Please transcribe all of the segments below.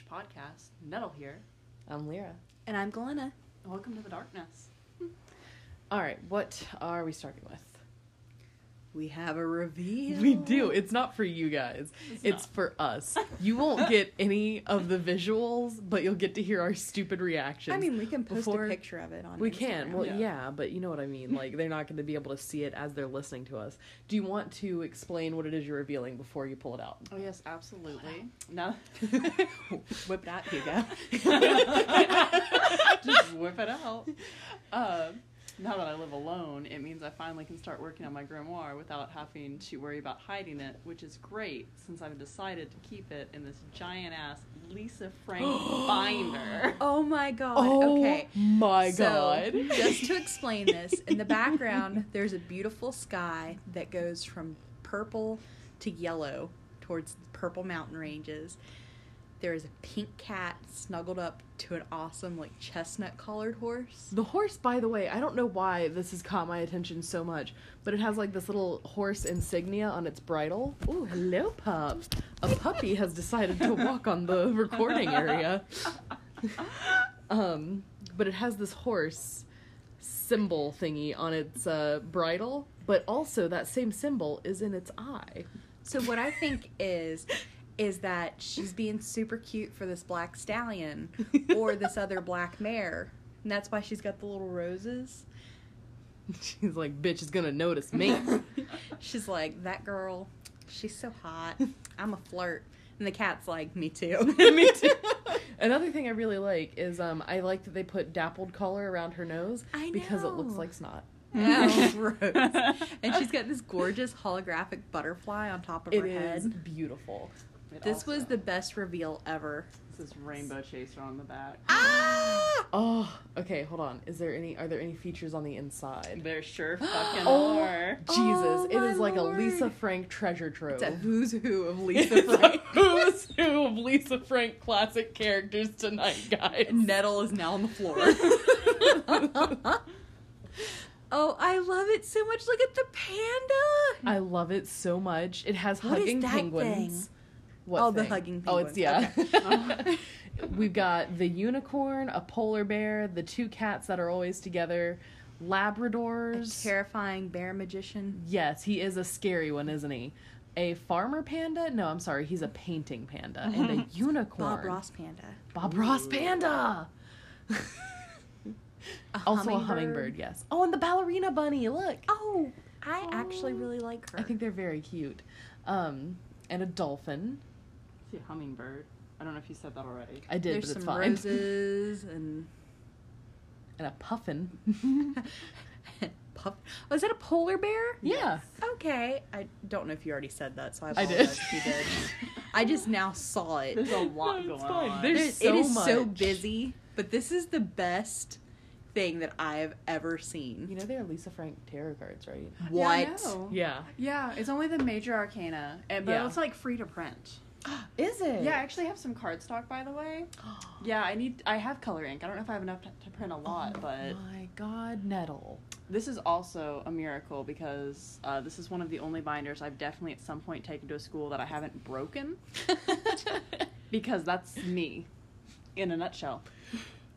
Witch podcast. Nettle here. I'm Lyra. And I'm Glenna. Welcome to the darkness. All right, what are we starting with? We have a reveal. We do. It's not for you guys. It's It's, for us. You won't get any of the visuals, but you'll get to hear our stupid reactions. I mean, we can post Before- a picture of it on. we Instagram. can. Well, Yeah. yeah. but you know what I mean. Like they're not going to be able to see it as they're listening to us. Do you want to explain what it is you're revealing before you pull it out? Oh yes, absolutely. Now, whip it out, Hugo. just whip it out. Uh, now that I live alone, it means I finally can start working on my grimoire without having to worry about hiding it, which is great since I've decided to keep it in this giant ass Lisa Frank binder. Oh my god. Oh okay. my So, god! just to explain this, in the background, there's a beautiful sky that goes from purple to yellow towards the purple mountain ranges. There is a pink cat snuggled up to an awesome, like, chestnut colored horse. The horse, by the way, I don't know why this has caught my attention so much, but it has like this little horse insignia on its bridle. Ooh, hello, pup. A puppy has decided to walk on the recording area. um, but it has this horse symbol thingy on its uh, bridle, but also that same symbol is in its eye. So what I think is is that she's being super cute for this black stallion or this other black mare. And that's why she's got the little roses. She's like, bitch is gonna notice me. She's like, that girl, she's so hot. I'm a flirt. And the cat's like, me too. Me too. Another thing I really like is um I like that they put dappled color around her nose because it looks like snot. Oh, gross. And she's got this gorgeous holographic butterfly on top of It her is head. beautiful. It This was the best reveal ever. This is Rainbow Chaser on the back. Ah! Oh, okay, hold on. Is there any are there any features on the inside? There sure fucking Oh. are. Jesus, Oh, it is like lord. a Lisa Frank treasure trove. It's a who's who of It's Lisa a Frank. who's who of Lisa Frank classic characters tonight, guys. Nettle is now on the floor. oh, I love it so much. Look at the panda. I love it so much. It has What is hugging that penguins. thing? What Oh, the thing? hugging Oh, it's penguins. yeah. We've got the unicorn, a polar bear, the two cats that are always together, A Labradors. terrifying bear magician. yes, he is a scary one, isn't he? A farmer panda? No, I'm sorry, he's a painting panda. And a unicorn. Bob Ross panda. Bob Ross panda. A also a hummingbird, yes. Oh, and the ballerina bunny. Look. Oh, I actually Oh. really like her. I think they're very cute. Um, and a dolphin. See a hummingbird. I don't know if you said that already. I did, there's but it's some fine. roses and And a puffin. puff. Oh, Was that a polar bear? yeah. Okay, I don't know if you already said that, so I I apologize did. if you did. I just now saw it. There's a lot No, going fine. on. There's There's- so it is so much. busy, but this is the best thing that I have ever seen. You know they are Lisa Frank tarot cards, right? what? Yeah, I know. Yeah. Yeah, it's only the major arcana, and, but Yeah. it's like free to print. Is it? Yeah, I actually have some cardstock, by the way. Yeah, I need. I have color ink. I don't know if I have enough to, to print a lot, Oh but my God, Nettle. this is also a miracle because uh, this is one of the only binders I've definitely at some point taken to a school that I haven't broken because that's me, in a nutshell.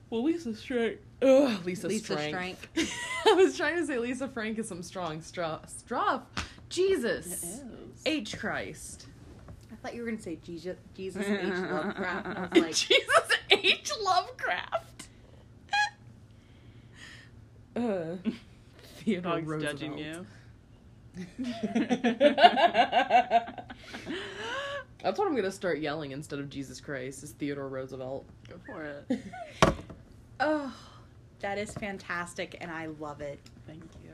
well, Lisa Frank. Ugh, Lisa, Lisa Frank. Frank. I was trying to say Lisa Frank is some strong straw. Straw. Jesus. It is. H Christ. I thought you were gonna say Jesus, Jesus H. Lovecraft. I was like, Jesus H Lovecraft. uh, Theodore Dog's Roosevelt. judging you. That's what I'm gonna start yelling instead of Jesus Christ. Is Theodore Roosevelt? Go for it. oh, that is fantastic, and I love it. Thank you.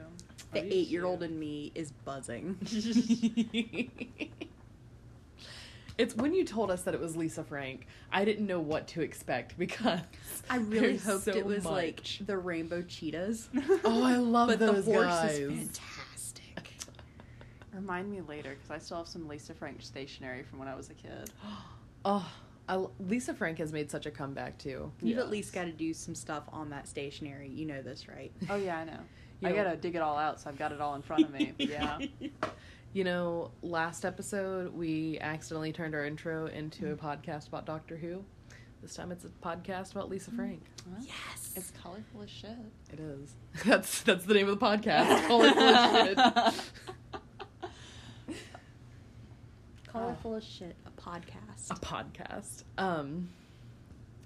The eight-year-old in me is buzzing. It's when you told us that it was Lisa Frank, I didn't know what to expect because I really hoped so it was like the rainbow cheetahs. Oh, I love but the those horse guys. is fantastic. Remind me later because I still have some Lisa Frank stationery from when I was a kid. Oh, I, l- Lisa Frank has made such a comeback too. You've at least got to do some stuff on that stationery. You know this, right? Oh yeah, I know. You I know- gotta dig it all out, so I've got it all in front of me. Yeah. You know, last episode we accidentally turned our intro into a podcast about Doctor Who. This time it's a podcast about Lisa Frank. Well, Yes. It's colorful as shit. It is. That's that's the name of the podcast. Colorful as shit. Colorful as shit. A podcast. A podcast. Um,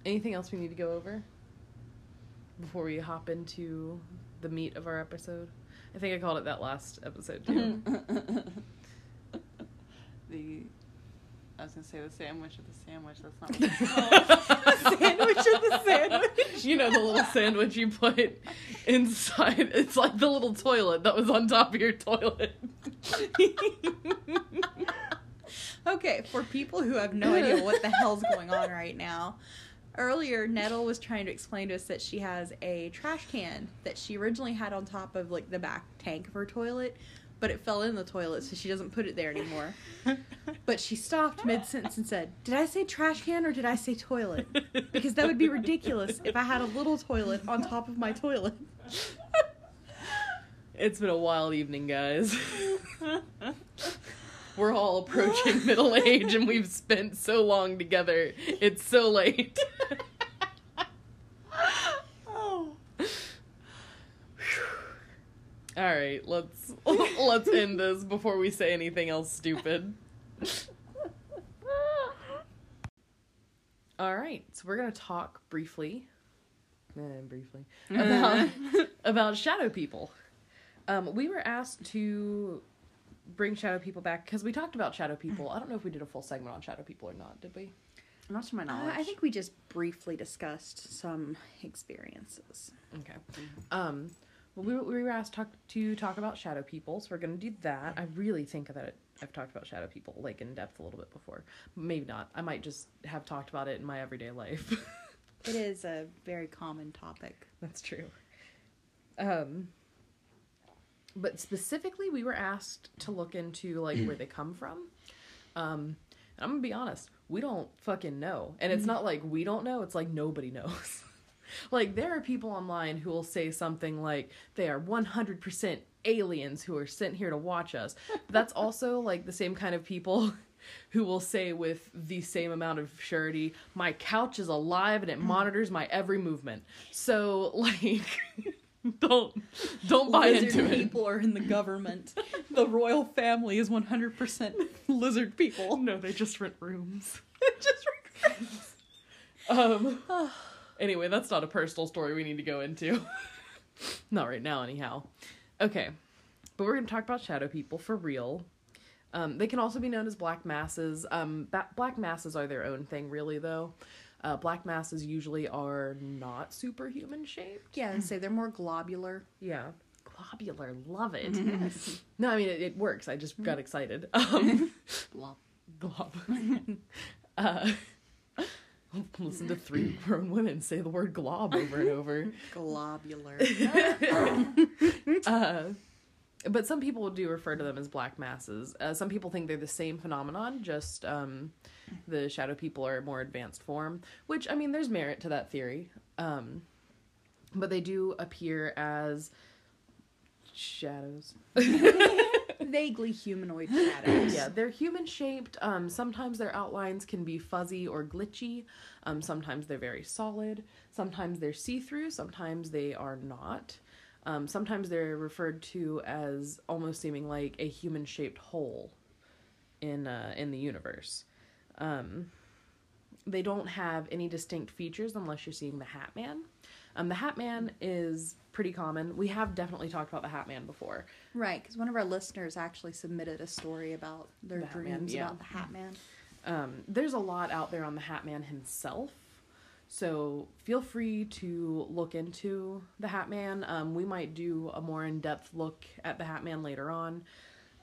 anything else we need to go over before we hop into the meat of our episode? I think I called it that last episode too. the I was gonna say the sandwich of the sandwich. That's not what it's called. sandwich of the sandwich. you know the little sandwich you put inside. It's like the little toilet that was on top of your toilet. Okay, for people who have no idea what the hell's going on right now, earlier Nettle was trying to explain to us that she has a trash can that she originally had on top of like the back tank of her toilet, but it fell in the toilet, so she doesn't put it there anymore. But she stopped mid sentence and said, "Did I say trash can or did I say toilet? Because that would be ridiculous if I had a little toilet on top of my toilet." It's been a wild evening, guys. We're all approaching middle age and we've spent so long together. It's so late. oh. All right, let's let's end this before we say anything else stupid. All right, so we're gonna talk briefly, eh, briefly about about shadow people. Um, we were asked to bring shadow people back because we talked about shadow people. I don't know if we did a full segment on shadow people or not. Did we? Not to my Uh. I think we just briefly discussed some experiences. Okay. Um, well, we, we were asked talk, to talk about shadow people, so we're going to do that. I really think that it, I've talked about shadow people like in depth a little bit before. Maybe not. I might just have talked about it in my everyday life. It is a very common topic. That's true. Um, but specifically, we were asked to look into like where they come from. Um, and I'm gonna be honest, we don't fucking know, and it's not like we don't know. It's like nobody knows. like there are people online who will say something like they are 100% aliens who are sent here to watch us. But that's also like the same kind of people who will say with the same amount of surety, my couch is alive and it monitors my every movement. So like don't don't buy lizard into it. people are in the government. the royal family is 100% lizard people. No, they just rent rooms. Just rent. rooms. Um anyway, that's not a personal story we need to go into. not right now anyhow. Okay. But we're going to talk about shadow people for real. Um, they can also be known as black masses. Um, ba- black masses are their own thing, really, though. Uh, black masses usually are not superhuman shaped. yeah, and say they're more globular. Yeah. Globular, love it. Yes. no, I mean, it, it works. I just got excited. Um, Blah. glob. uh, listen to three grown women say the word glob over and over. Globular. uh, but some people do refer to them as black masses. Uh, some people think they're the same phenomenon, just um, the shadow people are a more advanced form. Which I mean, there's merit to that theory. Um, but they do appear as shadows. Vaguely humanoid shadows. Yeah, they're human shaped. Um, sometimes their outlines can be fuzzy or glitchy. Um, sometimes they're very solid. Sometimes they're see through. Sometimes they are not. Um, sometimes they're referred to as almost seeming like a human shaped hole in uh, in the universe. Um, they don't have any distinct features unless you're seeing the Hat Man. Um, the Hat Man is pretty common. We have definitely talked about the Hat Man before. Right, because one of our listeners actually submitted a story about their The Hat Man, dreams yeah. about the Hat Man. Um, there's a lot out there on the Hat Man himself. So feel free to look into the Hat Man. Um, we might do a more in depth look at the Hat Man later on.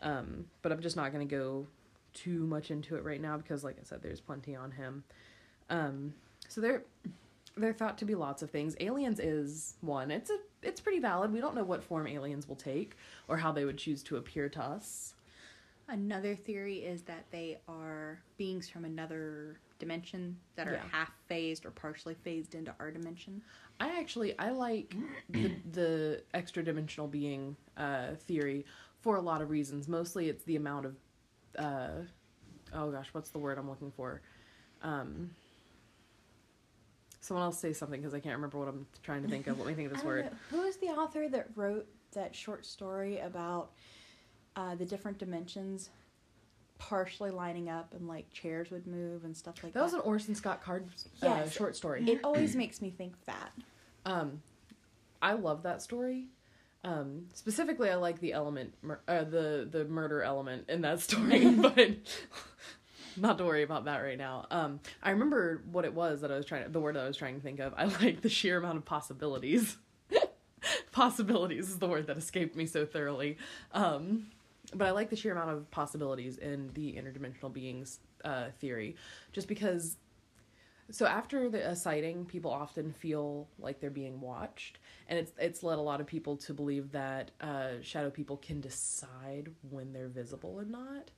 Um, but I'm just not going to go too much into it right now because, like I said, there's plenty on him. Um, so they're they're thought to be lots of things. Aliens is one. It's a it's pretty valid. We don't know what form aliens will take or how they would choose to appear to us. Another theory is that they are beings from another dimension that are Yeah. half phased or partially phased into our dimension. I actually I like the the extra dimensional being uh, theory for a lot of reasons. Mostly it's the amount of uh, oh gosh, what's the word I'm looking for? Um, Someone else say something because I can't remember what I'm trying to think of. Let me think of this word. know. Who is the author that wrote that short story about uh, the different dimensions partially lining up and like chairs would move and stuff like that? That was an Orson Scott Card uh, Yes. short story. it always makes me think that. Um, I love that story. Um, specifically, I like the element, mur- uh, the the murder element in that story, but not to worry about that right now. Um, I remember what it was that I was trying, to, the word that I was trying to think of. I like the sheer amount of possibilities. possibilities is the word that escaped me so thoroughly. Um, but I like the sheer amount of possibilities in the interdimensional beings uh, theory, just because so after the, a sighting, people often feel like they're being watched, and it's it's led a lot of people to believe that uh, shadow people can decide when they're visible and not,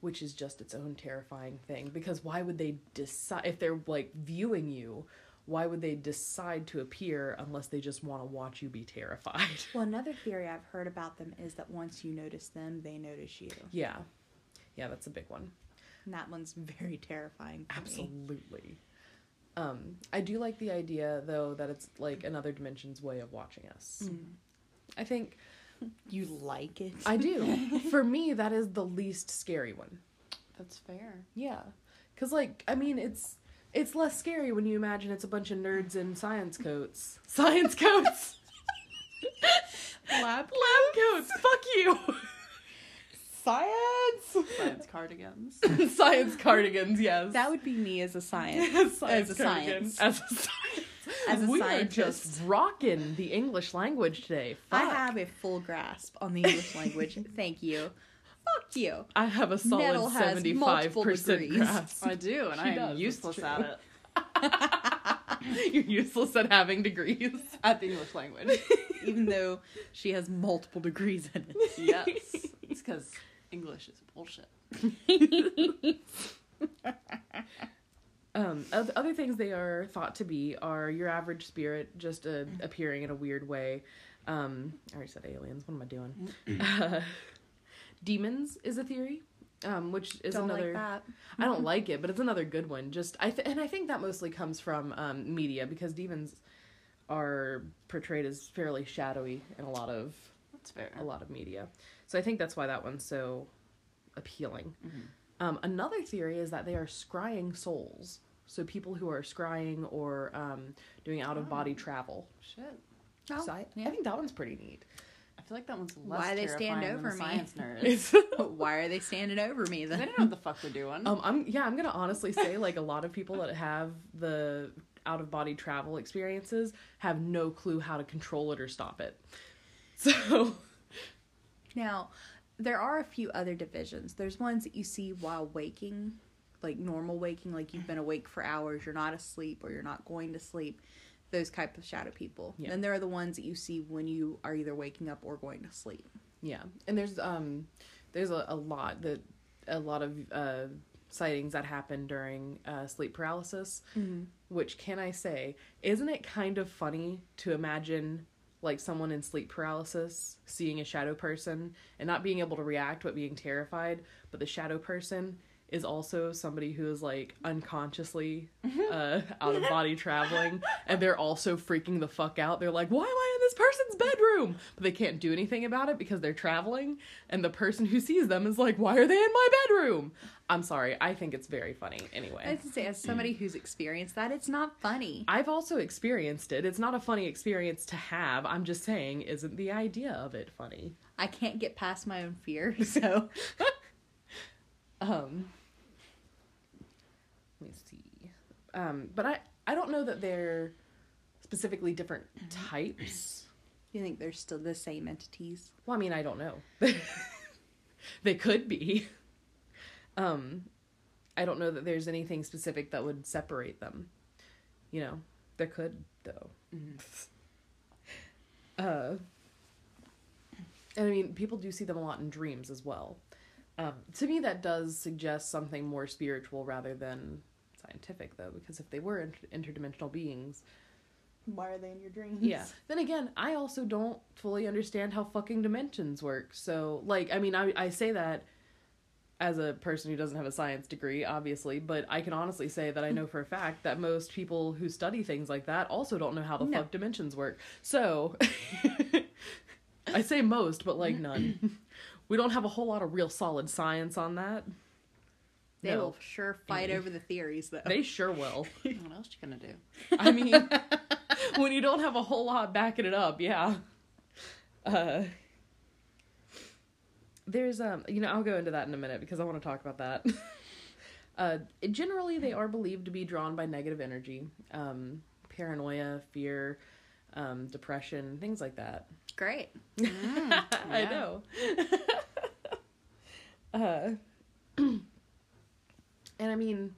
which is just its own terrifying thing. Because why would they decide if they're like viewing you? Why would they decide to appear unless they just want to watch you be terrified? Well, another theory I've heard about them is that once you notice them, they notice you. yeah, yeah, that's a big one. And that one's very terrifying. Absolutely. Um, I do like the idea though that it's like another dimension's way of watching us. Mm. I think You like it? I do. For me, that is the least scary one. That's fair. Yeah, because like I mean, it's it's less scary when you imagine it's a bunch of nerds in science coats. Science coats. Lab Lab coats. Fuck you. science. Science cardigans. science cardigans. Yes. That would be me as a science. science as a cardigan. science. As a science. As a we scientist. are just rocking the English language today. I have a full grasp on the English language. Thank you. Fuck you. I have a solid Nettle has seventy-five multiple percent degrees. grasp. I do, and She I am does, useless at it. You're useless at having degrees. At the English language. Even though she has multiple degrees in it. yes. It's because English is bullshit. Um, other things they are thought to be are your average spirit just uh, appearing in a weird way. Um, I already said aliens. What am I doing? Uh, demons is a theory, um, which is Don't another. like that. I don't like it, but it's another good one. Just I th- and I think that mostly comes from um, media because demons are portrayed as fairly shadowy in a lot of a lot of media. So I think that's why that one's so appealing. Mhm. Um, another theory is that they are scrying souls. So people who are scrying or um, doing out of body Oh. travel. Shit. Oh, so I, yeah. I think that one's pretty neat. I feel like that one's less Why they stand terrifying than over me? science nerds. Why are they standing over me they don't know what the fuck they're doing. um, I'm yeah, I'm gonna honestly say like a lot of people that have the out of body travel experiences have no clue how to control it or stop it. So Now, there are a few other divisions. There's ones that you see while waking, like normal waking, like you've been awake for hours, you're not asleep or you're not going to sleep. Those type of shadow people. Yeah. Then there are the ones that you see when you are either waking up or going to sleep. Yeah, and there's um there's a, a lot that a lot of uh, sightings that happen during uh, sleep paralysis. Which can I say? Isn't it kind of funny to imagine like someone in sleep paralysis seeing a shadow person and not being able to react but being terrified, but the shadow person is also somebody who is like unconsciously uh, out of body traveling and they're also freaking the fuck out. They're like, why am I in this person's bedroom? But they can't do anything about it because they're traveling. And the person who sees them is like, why are they in my bedroom? I'm sorry. I think it's very funny anyway. I to say, as somebody who's experienced that, it's not funny. I've also experienced it. It's not a funny experience to have. I'm just saying, isn't the idea of it funny? I can't get past my own fear, so Um, let me see. Um, but I I don't know that they're specifically different types. you think they're still the same entities? Well, I mean, I don't know. they could be. Um, I don't know that there's anything specific that would separate them. You know, there could though. Uh, and I mean, people do see them a lot in dreams as well. Um, to me, that does suggest something more spiritual rather than scientific, though, because if they were inter- interdimensional beings, Why are they in your dreams? yeah. Then again, I also don't fully understand how fucking dimensions work. So, like, I mean, I I say that as a person who doesn't have a science degree, obviously, but I can honestly say that I know for a fact that most people who study things like that also don't know how the No. fuck dimensions work. So, I say most, but like none. we don't have a whole lot of real solid science on that. They No. will sure fight Mm. over the theories, though. They sure will. What else you gonna do? I mean, when you don't have a whole lot backing it up, yeah. Uh, there's um, you know, I'll go into that in a minute because I want to talk about that. uh, generally, they are believed to be drawn by negative energy, um, paranoia, fear, um, depression, things like that. Great. Mm, I know. uh, and I mean,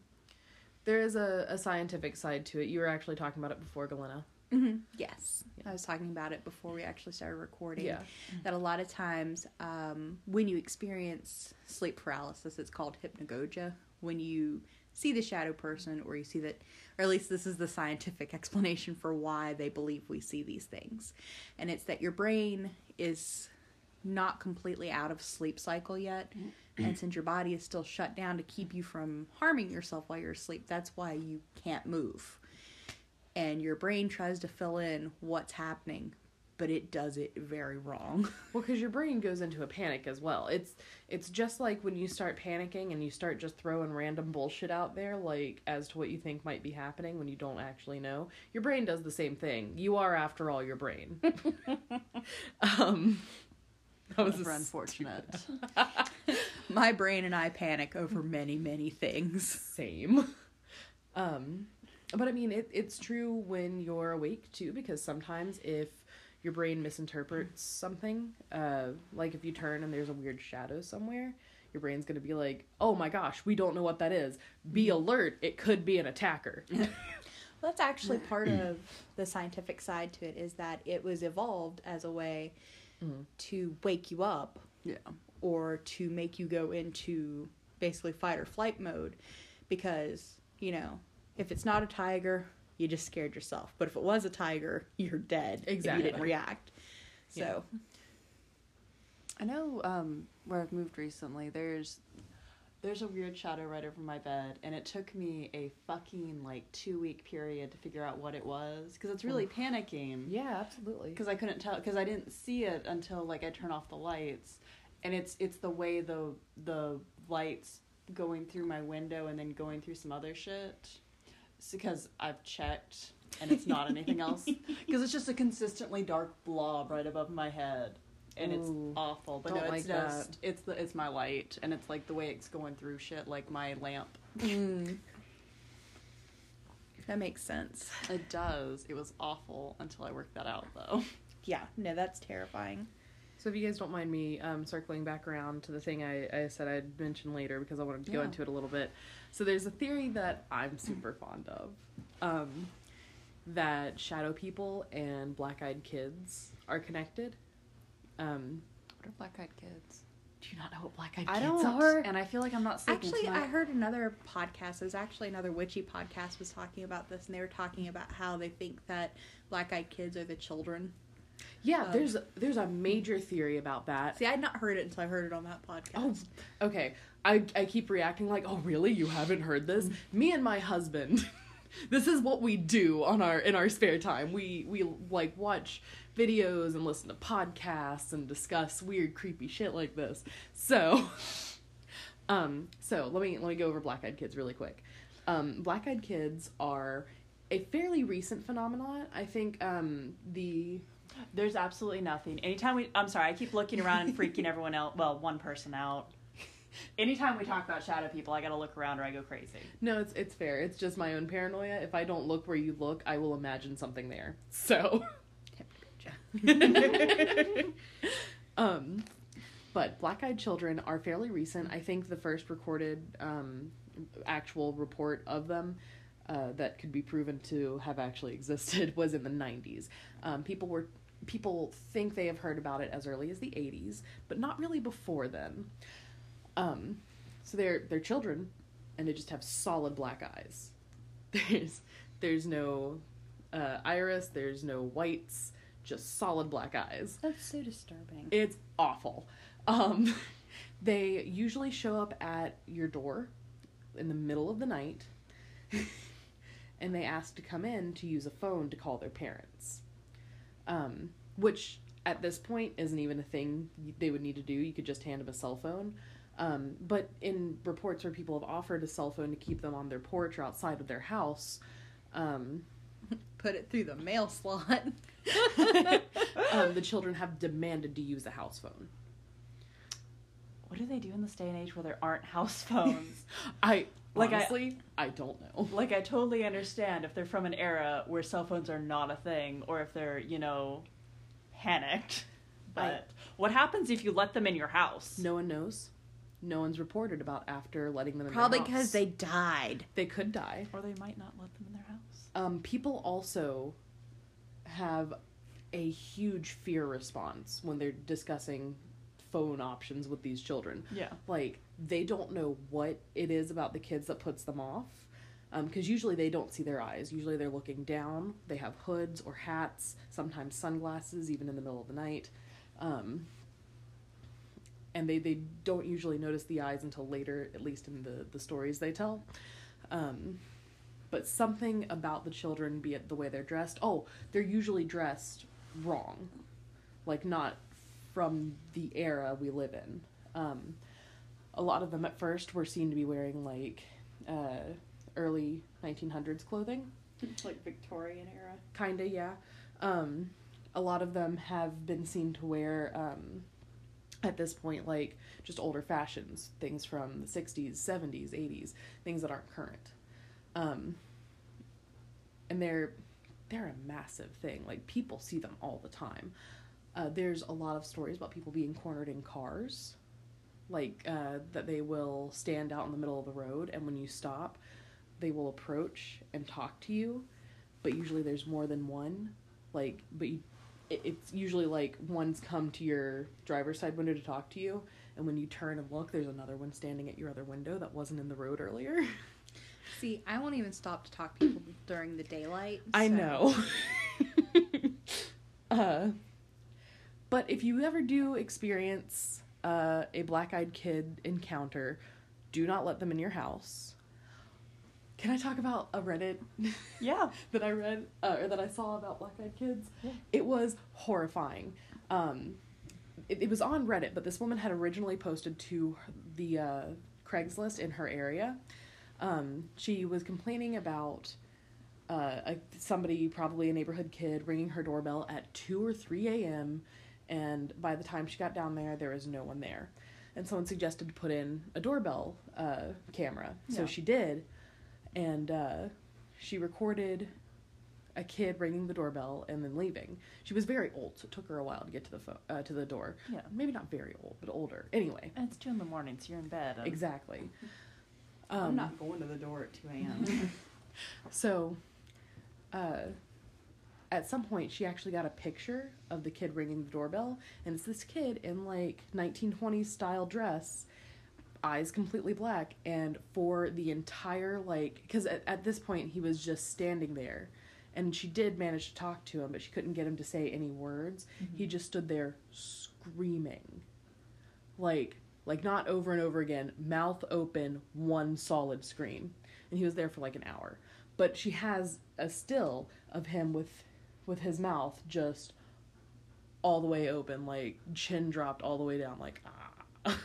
there is a, a scientific side to it. You were actually talking about it before, Galena. hmm Yes. I was talking about it before we actually started recording. Yeah. That a lot of times, um, when you experience sleep paralysis, it's called hypnagogia. When you see the shadow person, or you see that, or at least this is the scientific explanation for why they believe we see these things. And it's that your brain is not completely out of sleep cycle yet. And since your body is still shut down to keep you from harming yourself while you're asleep, that's why you can't move. And your brain tries to fill in what's happening, but it does it very wrong. Well, because your brain goes into a panic as well. It's it's just like when you start panicking and you start just throwing random bullshit out there, like as to what you think might be happening when you don't actually know. Your brain does the same thing. You are, after all, your brain. um, that was unfortunate. My brain and I panic over many, many things. same. Um, but I mean, it, it's true when you're awake too, because sometimes if your brain misinterprets something, uh, like if you turn and there's a weird shadow somewhere, your brain's gonna be like, "Oh my gosh, we don't know what that is. Be alert! It could be an attacker." That's actually part of the scientific side to it is that it was evolved as a way Mhm. to wake you up yeah. Or to make you go into basically fight or flight mode because, you know, if it's not a tiger, you just scared yourself. But if it was a tiger, you're dead Exactly. you didn't react. So, I know um, where I've moved recently. There's there's a weird shadow right over my bed, and it took me a fucking like two week period to figure out what it was because it's really panicking. yeah, absolutely. Because I couldn't tell because I didn't see it until like I turn off the lights, and it's it's the way the the lights going through my window and then going through some other shit. Because I've checked and it's not anything else. Because it's just a consistently dark blob right above my head, and it's Ooh, awful. But no, it's like that. just it's the it's my light, and it's like the way it's going through shit, like my lamp. mm. that makes sense. It does. It was awful until I worked that out though. Yeah, no, that's terrifying. So if you guys don't mind me um, circling back around to the thing I, I said I'd mention later because I wanted to go Yeah. into it a little bit. So there's a theory that I'm super fond of. Um, that shadow people and black-eyed kids are connected. Um, What are black-eyed kids? do you not know what black-eyed I kids don't, are? and I feel like I'm not sleeping Actually, tonight. I heard another podcast. It was actually another witchy podcast was talking about this, and they were talking about how they think that black-eyed kids are the children. Yeah, Um, there's there's a major theory about that. See, I had not heard it until I heard it on that podcast. Oh, okay. I I keep reacting like, "Oh, really? You haven't heard this?" Me and my husband, this is what we do on our in our spare time. We we like watch videos and listen to podcasts and discuss weird creepy shit like this. So, um so let me let me go over black-eyed kids really quick. Um black-eyed kids are a fairly recent phenomenon. I think um the There's absolutely nothing. Anytime we, I'm sorry, I keep looking around and freaking everyone else, well, one person out. Anytime we talk about shadow people, I gotta look around or I go crazy. No, it's it's fair. It's just my own paranoia. If I don't look where you look, I will imagine something there. So, um, but black-eyed children are fairly recent. I think the first recorded um, actual report of them uh, that could be proven to have actually existed was in the 90s. Um, people were people think they have heard about it as early as the 80s, but not really before then. Um, so they're they're children, and they just have solid black eyes. There's there's no uh, iris. There's no whites. Just solid black eyes. That's so disturbing. It's awful. Um, They usually show up at your door in the middle of the night and they ask to come in to use a phone to call their parents. Um, which at this point isn't even a thing they would need to do. You could just hand them a cell phone. Um, but in reports where people have offered a cell phone to keep them on their porch or outside of their house, um, Put it through the mail slot. um, the children have demanded to use a house phone. What do they do in this day and age where there aren't house phones? I Like, I- honestly, I, don't know. like I totally understand if they're from an era where cell phones are not a thing, or if they're you know panicked. But I- what happens if you let them in your house? No one knows. No one's reported about after letting them in. Probably their house. because they died. they could die. Or they might not let them in their house. Um, people also have a huge fear response when they're discussing phone options with these children. Yeah. Like they don't know what it is about the kids that puts them off. Because usually they don't see their eyes. Usually they're looking down. They have hoods or hats, sometimes sunglasses, even in the middle of the night. Um, and they, they don't usually notice the eyes until later, at least in the, the stories they tell. Um, but something about the children, be it the way they're dressed, oh, they're usually dressed wrong. Like, not from the era we live in. Um, a lot of them at first were seen to be wearing, like, uh, early 1900s clothing. like Victorian era. Kinda, yeah. Um, a lot of them have been seen to wear, um, at this point, like just older fashions, things from the 60s, 70s, 80s, things that aren't current. Um, and they're they're a massive thing. Like people see them all the time. Uh, there's a lot of stories about people being cornered in cars, like uh, that they will stand out in the middle of the road, and when you stop, they will approach and talk to you. But usually there's more than one. Like, but you, it, it's usually like one's come to your driver's side window to talk to you, and when you turn and look, there's another one standing at your other window that wasn't in the road earlier. See, I won't even stop to talk to people during the daylight. I know. uh, but if you ever do experience uh, a black eyed kid encounter, do not let them in your house. Can I talk about a Reddit Yeah. that I read uh, or that I saw about black eyed kids? Yeah. It was horrifying. Um, it, it was on Reddit, but this woman had originally posted to the uh, Craigslist in her area. Um, she was complaining about uh, a, somebody, probably a neighborhood kid, ringing her doorbell at 2 or 3 a.m. And by the time she got down there, there was no one there. And someone suggested to put in a doorbell uh, camera. So Yeah. she did. And uh, she recorded a kid ringing the doorbell and then leaving. She was very old, so it took her a while to get to the phone, uh, to the door. Yeah. Maybe not very old, but older. Anyway, And it's two in the morning, so you're in bed. and- exactly. I'm Um, not going to the door at 2 a.m. So, uh, at some point, she actually got a picture of the kid ringing the doorbell, and it's this kid in like 1920s style dress, eyes completely black, and for the entire like, because at, at this point he was just standing there, and she did manage to talk to him, but she couldn't get him to say any words. He mm-hmm. just stood there screaming, like like not over and over again, mouth open, one solid scream, and he was there for like an hour. But she has a still of him with with his mouth just all the way open like chin dropped all the way down like ah.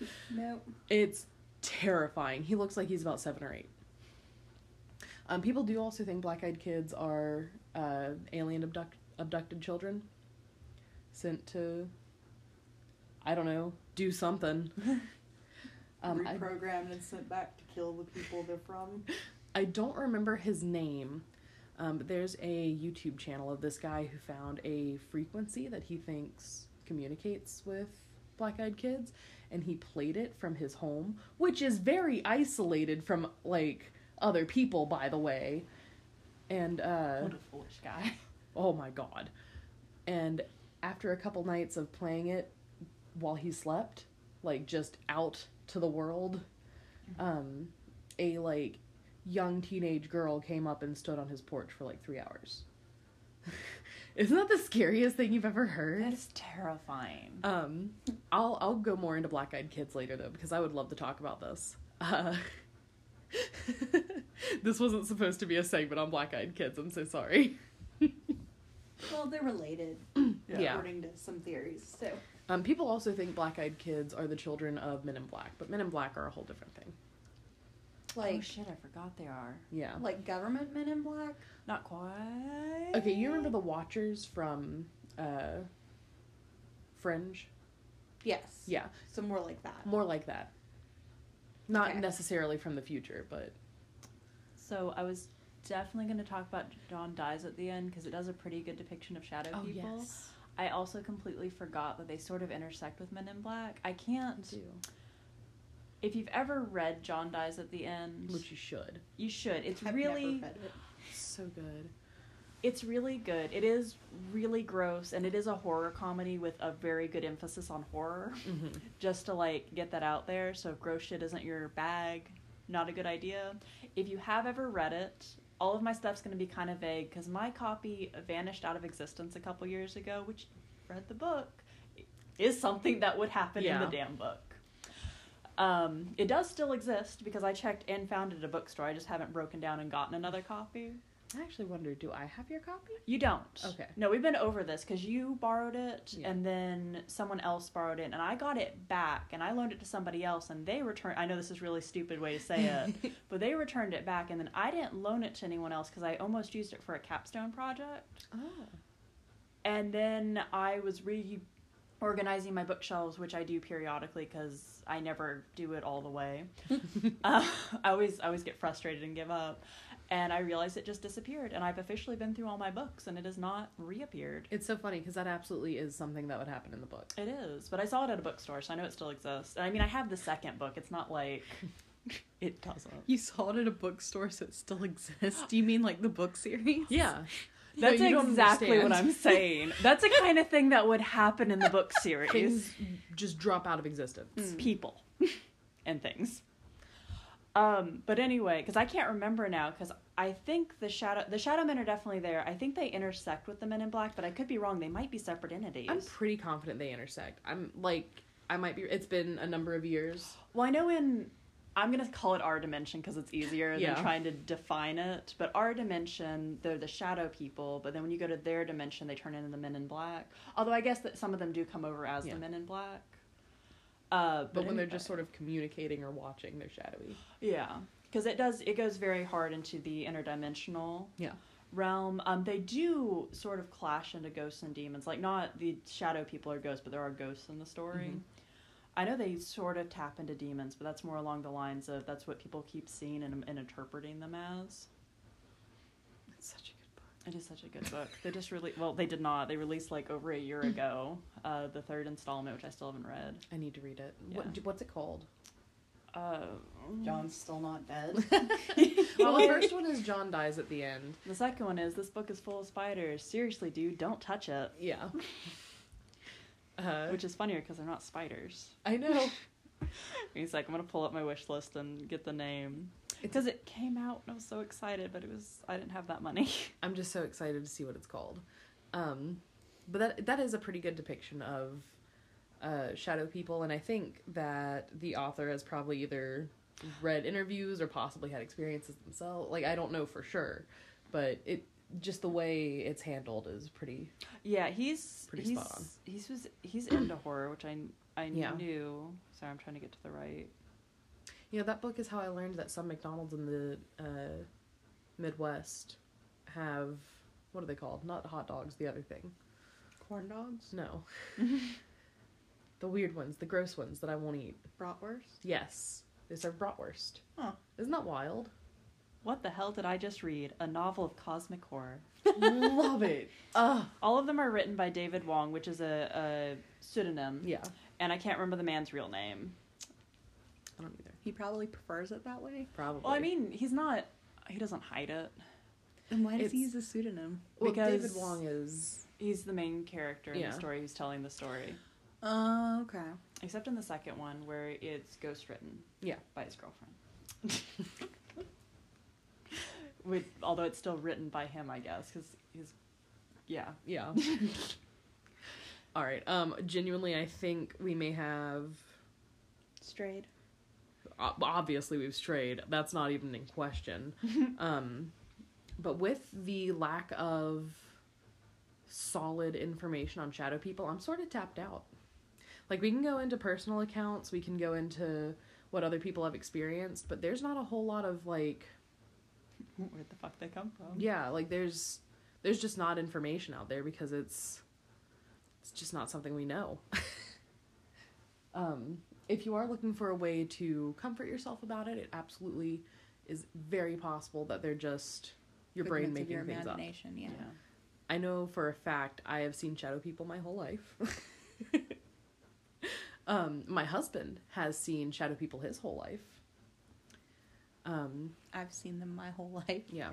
Nope. it's terrifying. He looks like he's about seven or eight. Um, people do also think black-eyed kids are uh, alien abduct- abducted children sent to i don't know do something. Um, I, Reprogrammed and sent back to kill the people they're from. I don't remember his name, um, but there's a YouTube channel of this guy who found a frequency that he thinks communicates with black eyed kids, and he played it from his home, which is very isolated from like other people, by the way. And uh, What a foolish guy. oh my god. And after a couple nights of playing it while he slept, like just out to the world, um, a like young teenage girl came up and stood on his porch for like three hours. Isn't that the scariest thing you've ever heard? That is terrifying. Um, I'll I'll go more into Black Eyed Kids later though because I would love to talk about this. Uh, this wasn't supposed to be a segment on Black Eyed Kids. I'm so sorry. Well, they're related, Yeah. according to some theories. So, Um, people also think Black Eyed Kids are the children of Men in Black, but Men in Black are a whole different thing. Oh shit, I forgot they are. Yeah. like government men in black. Not quite. Okay, you remember the Watchers from uh, Fringe? Yes. Yeah, So more like that. more like that. Not Okay. necessarily from the future, but So I was definitely going to talk about John dies at the end because it does a pretty good depiction of shadow Oh, people. I also completely forgot that they sort of intersect with Men in Black. I can't. do If you've ever read John dies at the end, which you should. you should. It's I've really. never read it. So good. It's really good. It is really gross, and it is a horror comedy with a very good emphasis on horror. Mm-hmm. Just to like get that out there. So if gross shit isn't your bag, not a good idea. If you have ever read it, all of my stuff's going to be kind of vague because my copy vanished out of existence a couple years ago, which read the book is something that would happen in the damn book. Um, it does still exist because I checked and found it at a bookstore. I just haven't broken down and gotten another copy. I actually wonder, do I have your copy? You don't. Okay. No, we've been over this because you borrowed it Yeah. and then someone else borrowed it, and I got it back and I loaned it to somebody else, and they returned. I know this is a really stupid way to say it, but they returned it back, and then I didn't loan it to anyone else because I almost used it for a capstone project, Oh. and then I was reorganizing my bookshelves, which I do periodically because I never do it all the way. uh, I always I always get frustrated and give up. And I realized it just disappeared, and I've officially been through all my books, and it has not reappeared. It's so funny because that absolutely is something that would happen in the book. It is, but I saw it at a bookstore, so I know it still exists. And I mean, I have the second book. It's not like it doesn't. You saw it at a bookstore, so it still exists. Do you mean like the book series? Yeah. That's No, exactly what. I'm saying. That's the kind of thing that would happen in the book series. Things just drop out of existence. People and things. Um, but anyway, because I can't remember now, because I think the shadow the shadow men are definitely there. I think they intersect with the men in black, but I could be wrong. They might be separate entities. I'm pretty confident they intersect. I'm like, I might be. It's been a number of years. Well, I know in I'm gonna call it our dimension because it's easier Yeah. than trying to define it. But our dimension, they're the shadow people. But then when you go to their dimension, they turn into the men in black. Although I guess that some of them do come over as Yeah. the men in black. Uh, But, when they're just sort of communicating or watching, they're shadowy. yeah, because it does it goes very hard into the interdimensional Yeah. realm. Um, they do sort of clash into ghosts and demons. Like not the shadow people are ghosts, but there are ghosts in the story. Mhm. I know they sort of tap into demons, but that's more along the lines of that's what people keep seeing and, and interpreting them as. It's such a good book. It is such a good book. They just really well, they did not. They released like over a year ago, uh, the third installment, which I still haven't read. I need to read it. Yeah. What, what's it called? Uh, John's still not dead. well, the first one is John dies at the end. the second one is this book is full of spiders. Seriously, dude, don't touch it. Yeah. Uh, Which is funnier because they're not spiders. I know. He's like, I'm gonna pull up my wish list and get the name because it came out and I was so excited, but it was I didn't have that money. I'm just so excited to see what it's called. Um, but that that is a pretty good depiction of uh, shadow people, and I think that the author has probably either read interviews or possibly had experiences themselves. Like I don't know for sure, but it just the way it's handled is pretty. Yeah, he's Pretty he's, spot on. He's was he's into horror, which I I Yeah. knew. Sorry, I'm trying to get to the right. You know that book is how I learned that some McDonald's in the uh, Midwest have what are they called? Not hot dogs. The other thing. Corn dogs, No. the weird ones, the gross ones that I won't eat. bratwurst. Yes, they serve bratwurst. Huh. Isn't that wild? What the hell did I just read? A novel of cosmic horror. Love it. Ugh. All of them are written by David Wong, which is a, a pseudonym, Yeah, and I can't remember the man's real name. I don't either. He probably prefers it that way. Probably. Well, I mean, he's not. He doesn't hide it. And why does he use a pseudonym? well, David Wong is. He's the main character in Yeah. the story who's telling the story. Oh, okay. Except in the second one where it's ghost written. Yeah. By his girlfriend. With, although it's still written by him, I guess, because he's, Yeah. Yeah. All right. Um, genuinely, I think we may have. Strayed. ob- Obviously, we've strayed. That's not even in question. um, but with the lack of solid information on shadow people, I'm sort of tapped out. Like we can go into personal accounts, we can go into what other people have experienced, but there's not a whole lot of like Where the fuck they come from? yeah, like there's there's just not information out there because it's it's just not something we know. um, if you are looking for a way to comfort yourself about it, it absolutely is very possible that they're just your brain making your things up. imagination, Yeah. I know for a fact I have seen shadow people my whole life. um, my husband has seen shadow people his whole life. Um, I've seen them my whole life. yeah.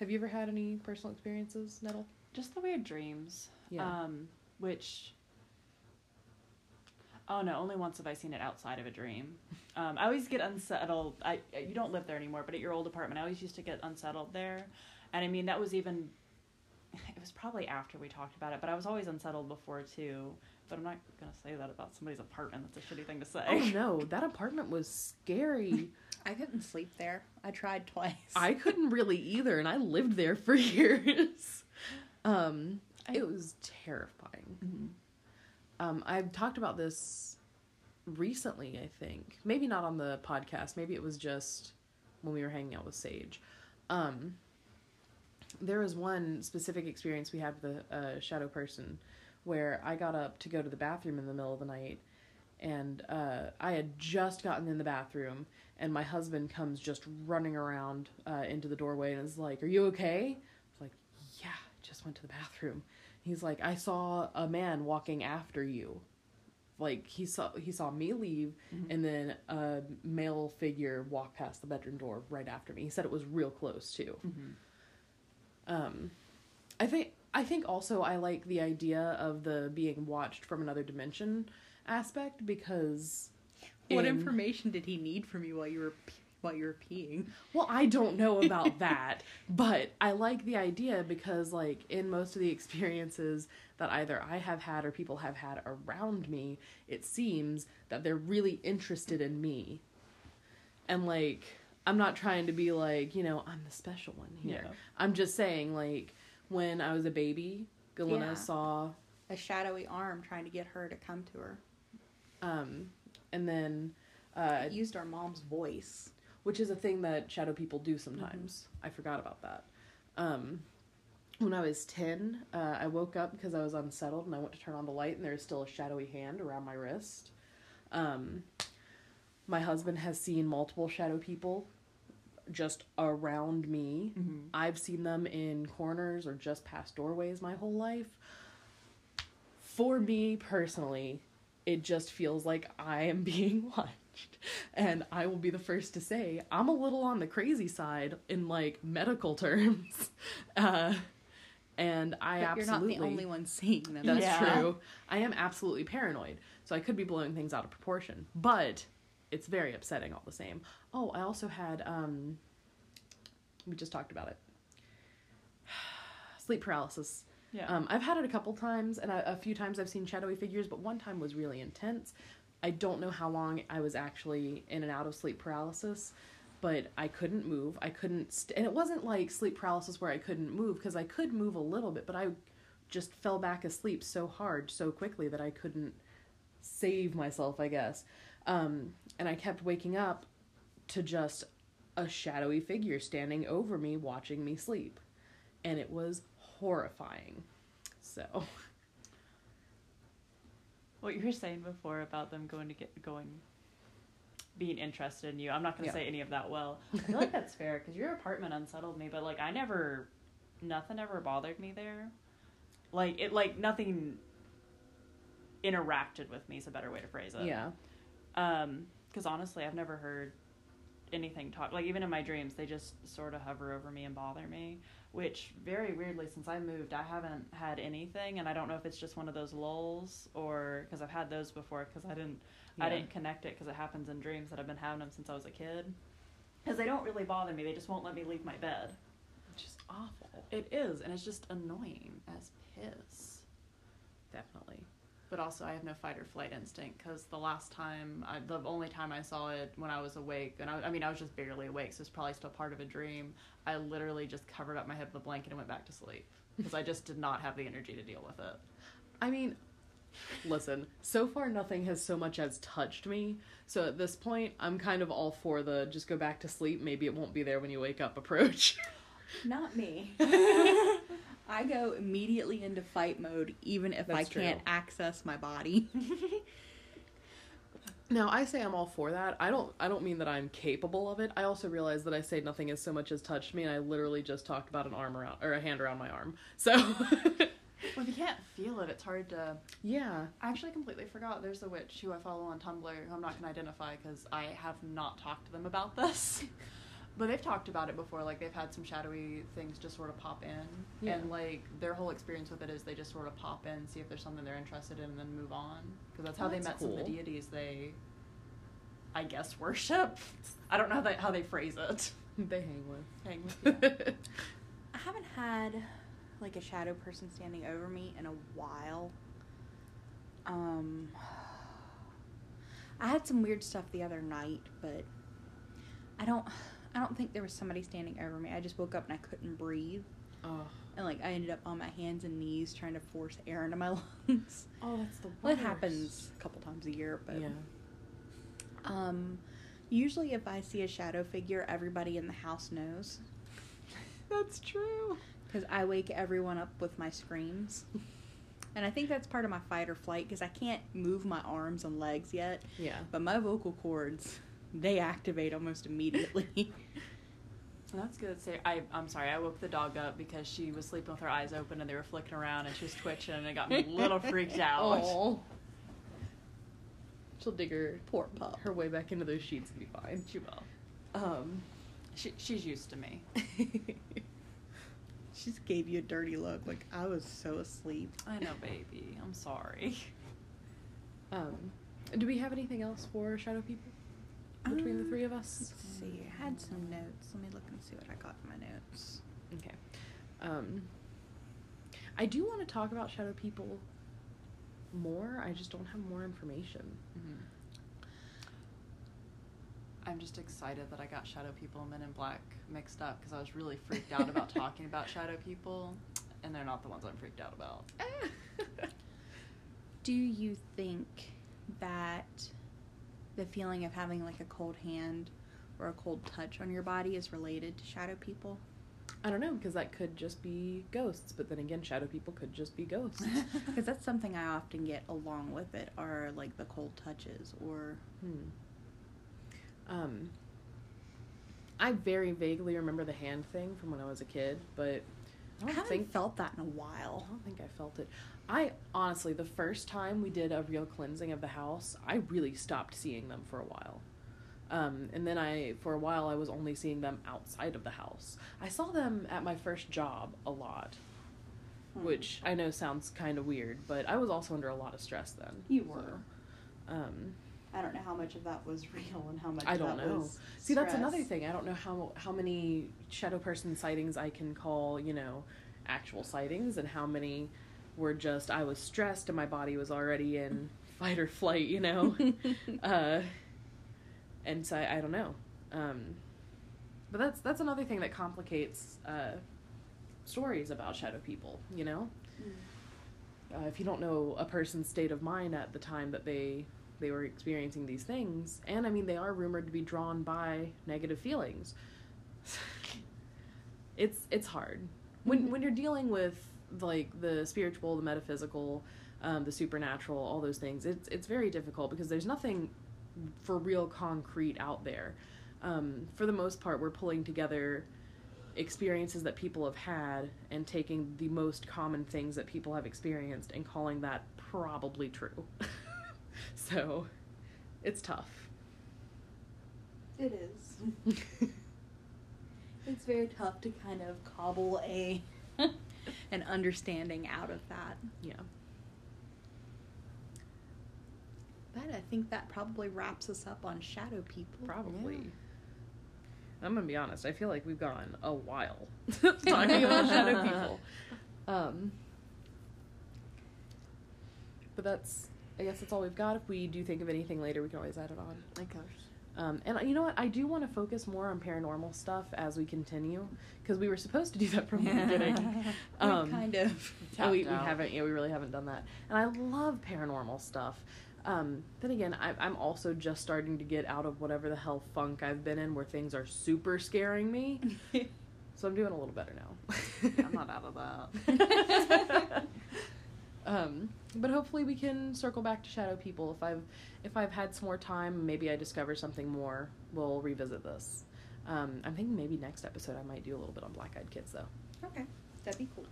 Have you ever had any personal experiences, Nettle? Just the weird dreams. Yeah. Um, which. Oh no! Only once have I seen it outside of a dream. Um, I always get unsettled. I you don't live there anymore, but at your old apartment, I always used to get unsettled there, and I mean that was even. It was probably after we talked about it, but I was always unsettled before too. But I'm not gonna say that about somebody's apartment. That's a shitty thing to say. Oh no, that apartment was scary. I couldn't sleep there. I tried twice. I couldn't really either, and I lived there for years. Um, I- it was terrifying. Mhm. Um, I've talked about this recently, I think. Maybe not on the podcast. Maybe it was just when we were hanging out with Sage. Um, there was one specific experience we had with a, a shadow person where I got up to go to the bathroom in the middle of the night, and uh, I had just gotten in the bathroom, and my husband comes just running around uh, into the doorway and is like, "Are you okay?" I was like, "Yeah, just went to the bathroom." He's like, "I saw a man walking after you." Like he saw he saw me leave, Mhm. and then a male figure walk past the bedroom door right after me. He said it was real close too. Mhm. Um, I think I think also I like the idea of the being watched from another dimension aspect because what in- information did he need from you while you were while you were peeing? Well, I don't know about that, but I like the idea because, like, in most of the experiences that either I have had or people have had around me, it seems that they're really interested in me. And, like, I'm not trying to be like, you know, I'm the special one here. Yeah. I'm just saying, like, when I was a baby, Galena Yeah. saw, A shadowy arm trying to get her to come to her. um, and then, uh, It used our mom's voice. which is a thing that shadow people do sometimes. I forgot about that. Um, when I was 10, uh, I woke up because I was unsettled and I went to turn on the light and there was still a shadowy hand around my wrist. Um, my husband has seen multiple shadow people just around me. Mhm. I've seen them in corners or just past doorways my whole life. For me personally, it just feels like I am being watched. And I will be the first to say, I'm a little on the crazy side in like medical terms. Uh, and I But you're absolutely. not the only one seeing them. That's Yeah. true. I am absolutely paranoid. So I could be blowing things out of proportion. But it's very upsetting all the same. Oh, I also had um we just talked about it. Sleep paralysis. Yeah. Um, I've had it a couple times, and a, a few times I've seen shadowy figures, but one time was really intense. I don't know how long I was actually in and out of sleep paralysis, but I couldn't move. I couldn't, st- and it wasn't like sleep paralysis where I couldn't move because I could move a little bit, but I just fell back asleep so hard so quickly that I couldn't save myself, I guess. Um, and I kept waking up to just a shadowy figure standing over me, watching me sleep, and it was horrifying. So. what you were saying before about them going to get going being interested in you i'm not going to Yeah. say any of that well i feel like that's fair because your apartment unsettled me but like i never nothing ever bothered me there like it like nothing interacted with me is a better way to phrase it Yeah. Um because honestly i've never heard anything talk like even in my dreams they just sort of hover over me and bother me which very weirdly since i moved i haven't had anything and i don't know if it's just one of those lulls or because i've had those before because i didn't i didn't connect it because it happens in dreams that i've been having them since i was a kid because they don't really bother me they just won't let me leave my bed Which is awful. It is, and it's just annoying as piss. Definitely. But also, I have no fight or flight instinct because the last time, I, the only time I saw it when I was awake, and I, I mean, I was just barely awake, so it's probably still part of a dream. I literally just covered up my head with a blanket and went back to sleep because I just did not have the energy to deal with it. I mean, listen, so far nothing has so much as touched me. So at this point, I'm kind of all for the just go back to sleep. Maybe it won't be there when you wake up approach. Not me. I go immediately into fight mode, even if I can't true. access my body. now, I say I'm all for that. I don't I don't mean that I'm capable of it. I also realize that I say nothing has so much as touched me and I literally just talked about an arm around or a hand around my arm. So Well, if you can't feel it, it's hard to. yeah. I actually completely forgot. There's a witch who I follow on Tumblr who I'm not going to identify because I have not talked to them about this. But they've talked about it before. Like they've had some shadowy things just sort of pop in, Yeah. and like their whole experience with it is they just sort of pop in, see if there's something they're interested in, and then move on. Because that's how Oh, they that's met some of the deities they, I guess, worship. I don't know how they how they phrase it. They hang with. Hang with you. I haven't had like a shadow person standing over me in a while. Um I had some weird stuff the other night, but I don't I don't think there was somebody standing over me. I just woke up and I couldn't breathe. oh. And like I ended up on my hands and knees trying to force air into my lungs. Oh, that's the Well, it happens a couple times a year, but Yeah. um usually if I see a shadow figure, everybody in the house knows. That's true. because I wake everyone up with my screams. And I think that's part of my fight or flight because I can't move my arms and legs yet, Yeah. but my vocal cords they activate almost immediately. That's good. Say, I, I'm sorry. I woke the dog up because she was sleeping with her eyes open and they were flicking around and she was twitching and it got me a little freaked out. Oh. She'll dig her Poor pup. her way back into those sheets and be fine. She will. Um. She, she's used to me. She just gave you a dirty look, like I was so asleep. I know, baby. I'm sorry. um. Do we have anything else for shadow people between the Um, three of us? Let's see. I had some notes. Let me look and see what I got in my notes. Okay. Um. I do want to talk about shadow people more. I just don't have more information. Mm-hmm. I'm just excited that I got Shadow People and Men in Black mixed up because I was really freaked out about talking about Shadow People, and they're not the ones I'm freaked out about. Do you think that the feeling of having like a cold hand or a cold touch on your body is related to shadow people? I don't know because that could just be ghosts, but then again, shadow people could just be ghosts. Because that's something I often get along with it are like the cold touches or Hmm. Um, I very vaguely remember the hand thing from when I was a kid, but I I, don't haven't think felt that in a while. I don't think I felt it. I honestly, the first time we did a real cleansing of the house, I really stopped seeing them for a while. Um, and then I, for a while, I was only seeing them outside of the house. I saw them at my first job a lot, Hmm. which I know sounds kind of weird, but I was also under a lot of stress then. You so, were. um, I don't know how much of that was real and how much I don't know. See, that's another thing. I don't know how how many shadow person sightings I can call, you know, actual sightings, and how many were just I was stressed and my body was already in fight or flight, you know. uh, and so I, I don't know. Um, but that's that's another thing that complicates uh, stories about shadow people. You know, uh, if you don't know a person's state of mind at the time that they they were experiencing these things, and I mean they are rumored to be drawn by negative feelings. it's it's hard when when you're dealing with like the spiritual, the metaphysical, um, the supernatural, all those things. It's it's very difficult because there's nothing for real concrete out there. Um, for the most part, we're pulling together experiences that people have had and taking the most common things that people have experienced and calling that probably true. so, it's tough. It is. It's very tough to kind of cobble a an understanding out of that. yeah. But I think that probably wraps us up on shadow people. Probably. I'm gonna be honest. I feel like we've gone a while talking about shadow people. Um, but that's. I guess that's all we've got. If we do think of anything later, we can always add it on. My gosh. Um, and you know what? I do want to focus more on paranormal stuff as we continue because we were supposed to do that from the beginning. Um, kind of. we, we haven't. Yeah, we really haven't done that. And I love paranormal stuff. Um, then again, I, I'm also just starting to get out of whatever the hell funk I've been in, where things are super scaring me. So I'm doing a little better now. I'm not out of that. Um, but hopefully we can circle back to Shadow People. If I've if I've had some more time, maybe I discover something more. We'll revisit this. Um, I'm thinking maybe next episode I might do a little bit on Black Eyed Kids though. Okay, that'd be cool.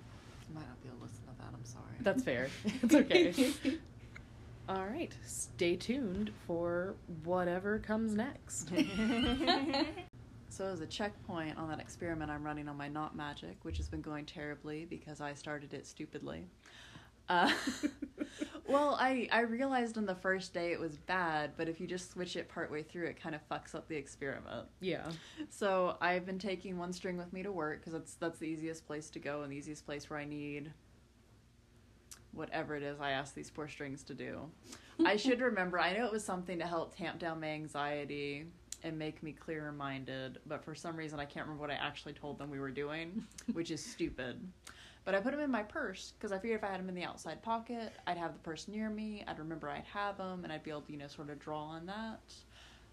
I might not be able to listen to that. I'm sorry. That's fair. it's okay. All right, stay tuned for whatever comes next. So as a checkpoint on that experiment I'm running on my knot magic, which has been going terribly because I started it stupidly. Uh, well, I I realized on the first day it was bad, but if you just switch it partway through, it kind of fucks up the experiment. yeah. So I've been taking one string with me to work because that's that's the easiest place to go and the easiest place where I need whatever it is I ask these poor strings to do. I should remember. I know it was something to help tamp down my anxiety and make me clearer minded, but for some reason I can't remember what I actually told them we were doing, which is stupid. But I put them in my purse because I figured if I had them in the outside pocket, I'd have the purse near me. I'd remember I'd have them, and I'd be able to, you know, sort of draw on that.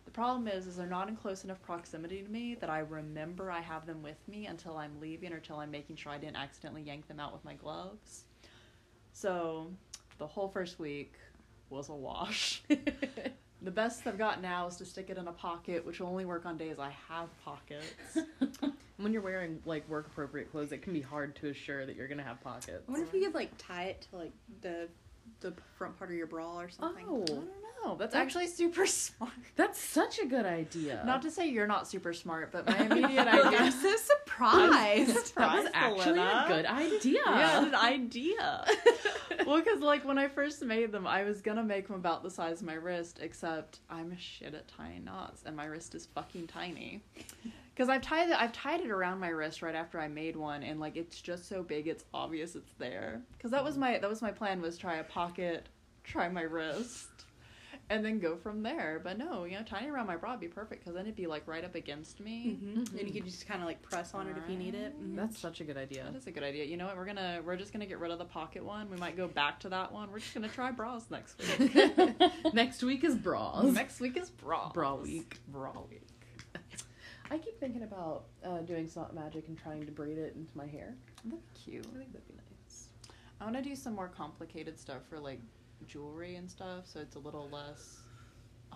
The problem is, is they're not in close enough proximity to me that I remember I have them with me until I'm leaving or until I'm making sure I didn't accidentally yank them out with my gloves. So, the whole first week was a wash. the best I've got now is to stick it in a pocket, which will only work on days I have pockets. when you're wearing like work appropriate clothes, it can be hard to assure that you're gonna have pockets. I wonder if you could like tie it to like the the front part of your bra or something. Oh, I don't know. That's actually super smart. that's such a good idea. Not to say you're not super smart, but my immediate I'm idea. so surprised. that was Surprised, actually a good idea. Yeah, an idea. well, because like when I first made them, I was gonna make them about the size of my wrist, except I'm a shit at tying knots, and my wrist is fucking tiny. Because I've tied it, I've tied it around my wrist right after I made one, and like it's just so big, it's obvious it's there. Because that was my that was my plan was try a pocket, try my wrist, and then go from there. But no, you know, tying it around my bra would be perfect because then it'd be like right up against me. Mhm. And you could just kind of like press on it if you need it. Mhm. That's such a good idea. That is a good idea. You know what? We're gonna we're just gonna get rid of the pocket one. We might go back to that one. We're just gonna try bras next week. Next week is bras. next week is bras. Bra week. Bra week. I keep thinking about uh, doing snot magic and trying to braid it into my hair. That'd be cute. I think that'd be nice. I want to do some more complicated stuff for like jewelry and stuff, so it's a little less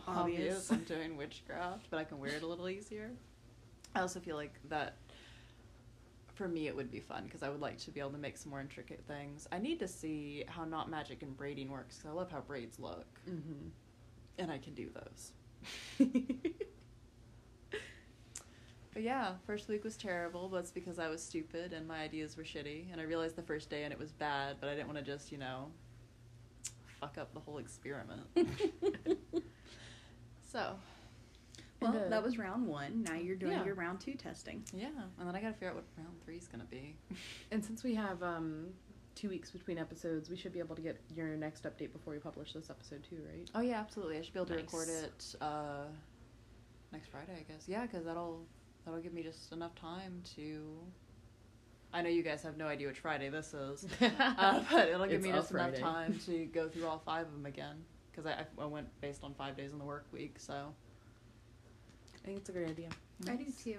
obvious, Obvious. I'm doing witchcraft, but I can wear it a little easier. I also feel like that for me it would be fun because I would like to be able to make some more intricate things. I need to see how knot magic and braiding works because I love how braids look, Mm-hmm. and I can do those. But yeah, first week was terrible, but it's because I was stupid and my ideas were shitty. And I realized the first day and it was bad, but I didn't want to just, you know, fuck up the whole experiment. so, Well, And, uh, that was round one. Now you're doing yeah. your round two testing. yeah. And then I gotta figure out what round three is gonna be. And since we have um, two weeks between episodes, we should be able to get your next update before we publish this episode too, right? oh, yeah, absolutely. I should be able to record it uh, next Friday, I guess. Yeah, because that'll, that'll give me just enough time to. I know you guys have no idea which Friday this is. uh, but it'll give It's me a just enough time to go through all five of them again because I, I went based on five days in the work week so I think it's a great idea. I do too.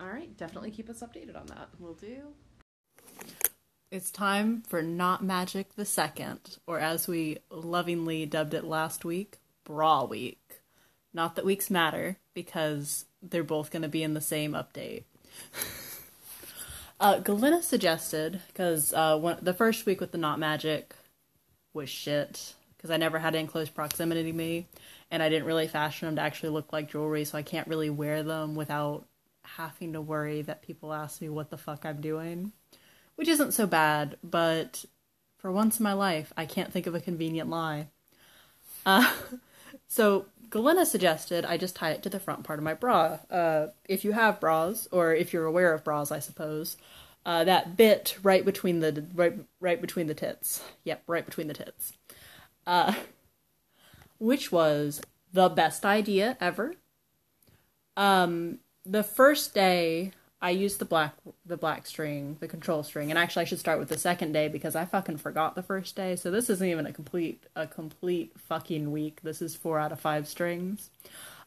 All right, definitely keep us updated on that. we'll do It's time for Knot Magic the Second, or as we lovingly dubbed it last week, Bra Week. Not that weeks matter, because they're both going to be in the same update. uh, Galena suggested, because uh, the first week with the Knot Magic was shit, because I never had it in close proximity to me, and I didn't really fashion them to actually look like jewelry, so I can't really wear them without having to worry that people ask me what the fuck I'm doing which isn't so bad, but for once in my life, I can't think of a convenient lie. Uh, so Galena suggested I just tie it to the front part of my bra. Uh, if you have bras, or if you're aware of bras, I suppose, uh, that bit right between the right right between the tits. Yep, right between the tits. Uh, which was the best idea ever. Um, the first day I used the black the black string, the control string, and actually I should start with the second day because I fucking forgot the first day. So this isn't even a complete a complete fucking week. This is four out of five strings.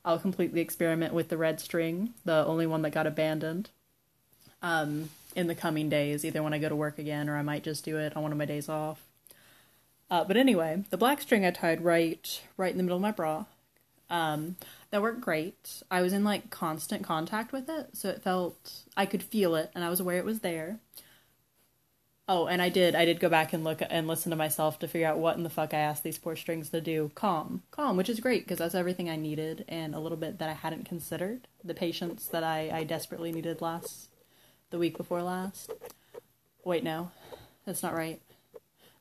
I'll completely experiment with the red string, the only one that got abandoned. Um, in the coming days, either when I go to work again or I might just do it on one of my days off. Uh, but anyway, the black string I tied right right in the middle of my bra. Um, that worked great. I was in like constant contact with it, so it felt I could feel it and I was aware it was there. Oh, and I did I did go back and look and listen to myself to figure out what in the fuck I asked these poor strings to do. Calm. Calm, which is great because that's everything I needed and a little bit that I hadn't considered. The patience that I, I desperately needed last the week before last. Wait, no. That's not right.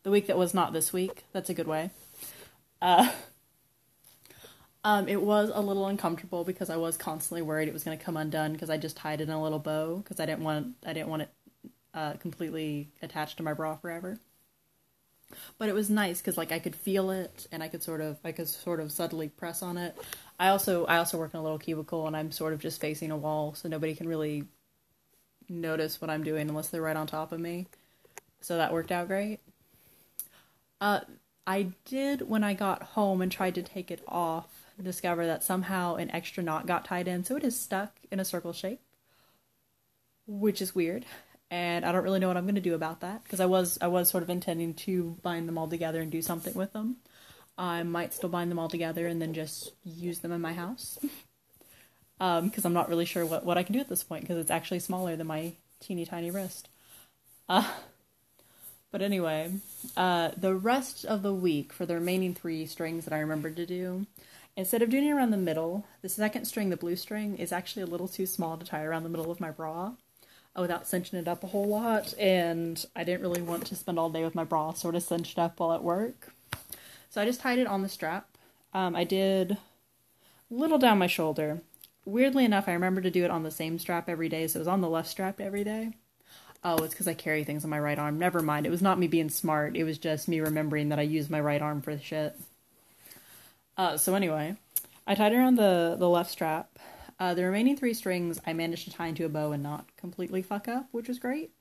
The week that was not this week. That's a good way. Uh um, it was a little uncomfortable because I was constantly worried it was going to come undone because I just tied it in a little bow because I didn't want I didn't want it uh, completely attached to my bra forever. But it was nice because like I could feel it and I could sort of I could sort of subtly press on it. I also I also work in a little cubicle and I'm sort of just facing a wall so nobody can really notice what I'm doing unless they're right on top of me. So that worked out great. Uh, I did when I got home and tried to take it off discover that somehow an extra knot got tied in, so it is stuck in a circle shape, which is weird. And I don't really know what I'm going to do about that because I was I was sort of intending to bind them all together and do something with them. I might still bind them all together and then just use them in my house because um, I'm not really sure what, what I can do at this point because it's actually smaller than my teeny tiny wrist. Uh, but anyway, uh, the rest of the week for the remaining three strings that I remembered to do, Instead of doing it around the middle, the second string, the blue string, is actually a little too small to tie around the middle of my bra uh, without cinching it up a whole lot, and I didn't really want to spend all day with my bra sort of cinched up while at work. So I just tied it on the strap. Um, I did a little down my shoulder. Weirdly enough, I remember to do it on the same strap every day, so it was on the left strap every day. Oh, it's because I carry things on my right arm. Never mind. It was not me being smart. It was just me remembering that I use my right arm for shit. Uh, so anyway, I tied around the, the left strap. Uh, the remaining three strings I managed to tie into a bow and not completely fuck up, which was great.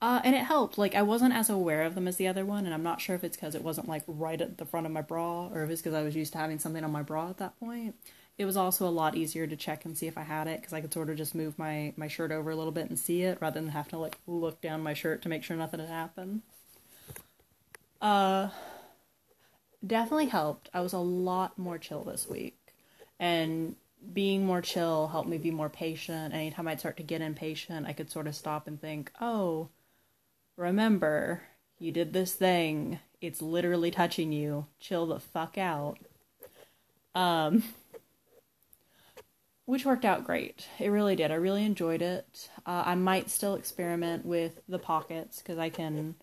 Uh, and it helped. Like, I wasn't as aware of them as the other one, and I'm not sure if it's because it wasn't, like, right at the front of my bra, or if it's because I was used to having something on my bra at that point. It was also a lot easier to check and see if I had it, because I could sort of just move my, my shirt over a little bit and see it, rather than have to, like, look down my shirt to make sure nothing had happened. Uh, definitely helped. I was a lot more chill this week. And being more chill helped me be more patient. Anytime I'd start to get impatient, I could sort of stop and think, oh, remember, you did this thing. It's literally touching you. Chill the fuck out. Um, which worked out great. It really did. I really enjoyed it. Uh, I might still experiment with the pockets because I can